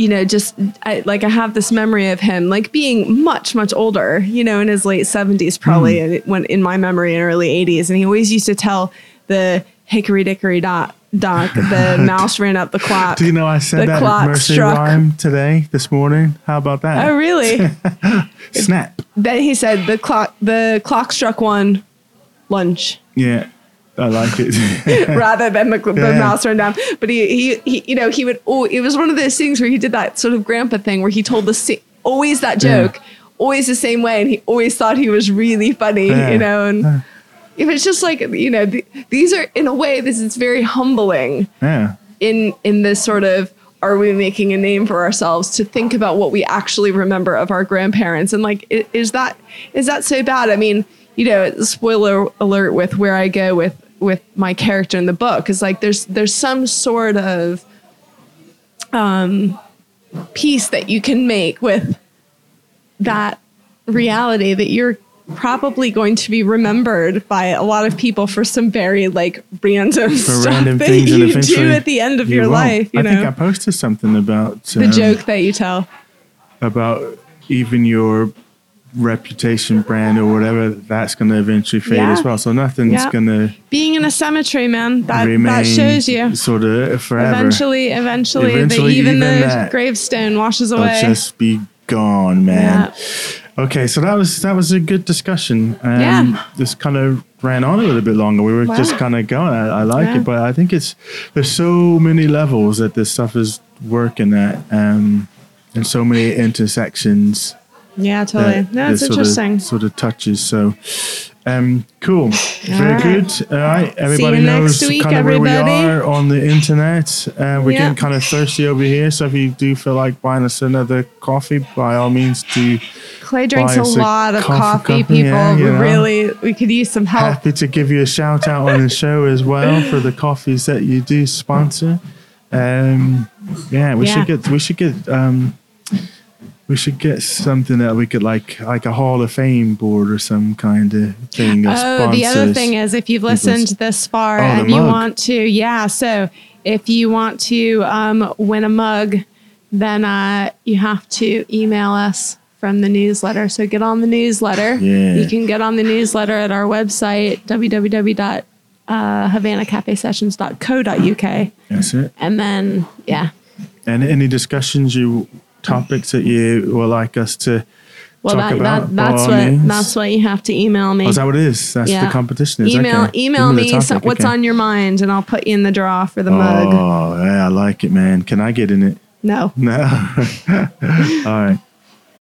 you know, just I, like I have this memory of him like being much, much older, you know, in his late 70s, probably Hmm. when in my memory in early 80s. And he always used to tell the hickory dickory dock, dock the mouse ran up the clock. Do you know I said the that clock Mercy struck. rhyme today, this morning? How about that? Oh, really? Snap. then he said the clock, the clock struck one lunch. Yeah. I like it. rather than the, the Yeah. mouse run down. But he, he, he, you know, he would. Oh, it was one of those things where he did that sort of grandpa thing where he told the sa- always that Yeah. joke, always the same way, and he always thought he was really funny, Yeah. you know. And Yeah. if it's just like you know, th- these are in a way, this is very humbling yeah. in in this sort of. Are we making a name for ourselves to think about what we actually remember of our grandparents? And like, is that is that so bad? I mean, you know, spoiler alert with where I go with with my character in the book is like there's there's some sort of um piece that you can make with that reality that you're probably going to be remembered by a lot of people for some very like random For stuff random that you do at the end of you your won't. life. You I know, think I posted something about the um, joke that you tell. about even your reputation brand or whatever that's going to eventually fade Yeah. as well. So nothing's Yeah. going to Being in a cemetery, man, that that shows you. sort of forever. Eventually, eventually, Eventually, the, even, even the gravestone washes away. just be gone, man. Yeah. Okay, so that was that was a good discussion. Um, Yeah. This kind of ran on a little bit longer. We were Wow. just kind of going. I, I like it, but I think it's there's so many levels that this stuff is working at, um, and so many intersections. Yeah, totally. that No, it's this sort interesting. Of, sort of touches. So, um, cool. Very right. good. All right. Everybody knows next week, kind of where we are on the internet. Uh, we're Yeah. getting kind of thirsty over here. So if you do feel like buying us another coffee, by all means, do Clay drinks a lot of coffee coffee, people. yeah, you we know. really, we could use some help. happy to give you a shout out on the show as well for the coffees that you do sponsor. Um, yeah, we Yeah. should get we should get um, we should get something that we could like like a Hall of Fame board or some kind of thing. Of Oh, the other thing is, if you've listened this far Oh, and you mug. want to, yeah. So if you want to um, win a mug, then uh, you have to email us from the newsletter. So get on the newsletter. Yeah. You can get on the newsletter at our website www. Uh. That's it. And then, yeah. And any discussions you topics that you would like us to Well, talk that, about? that that's what means? that's what you have to email me. Oh, is that what it is? That's Yeah. the competition. Is email okay. email me topic, what's okay. on your mind, and I'll put you in the draw for the mug. Oh, yeah, I like it, man. Can I get in it? No. No. All right.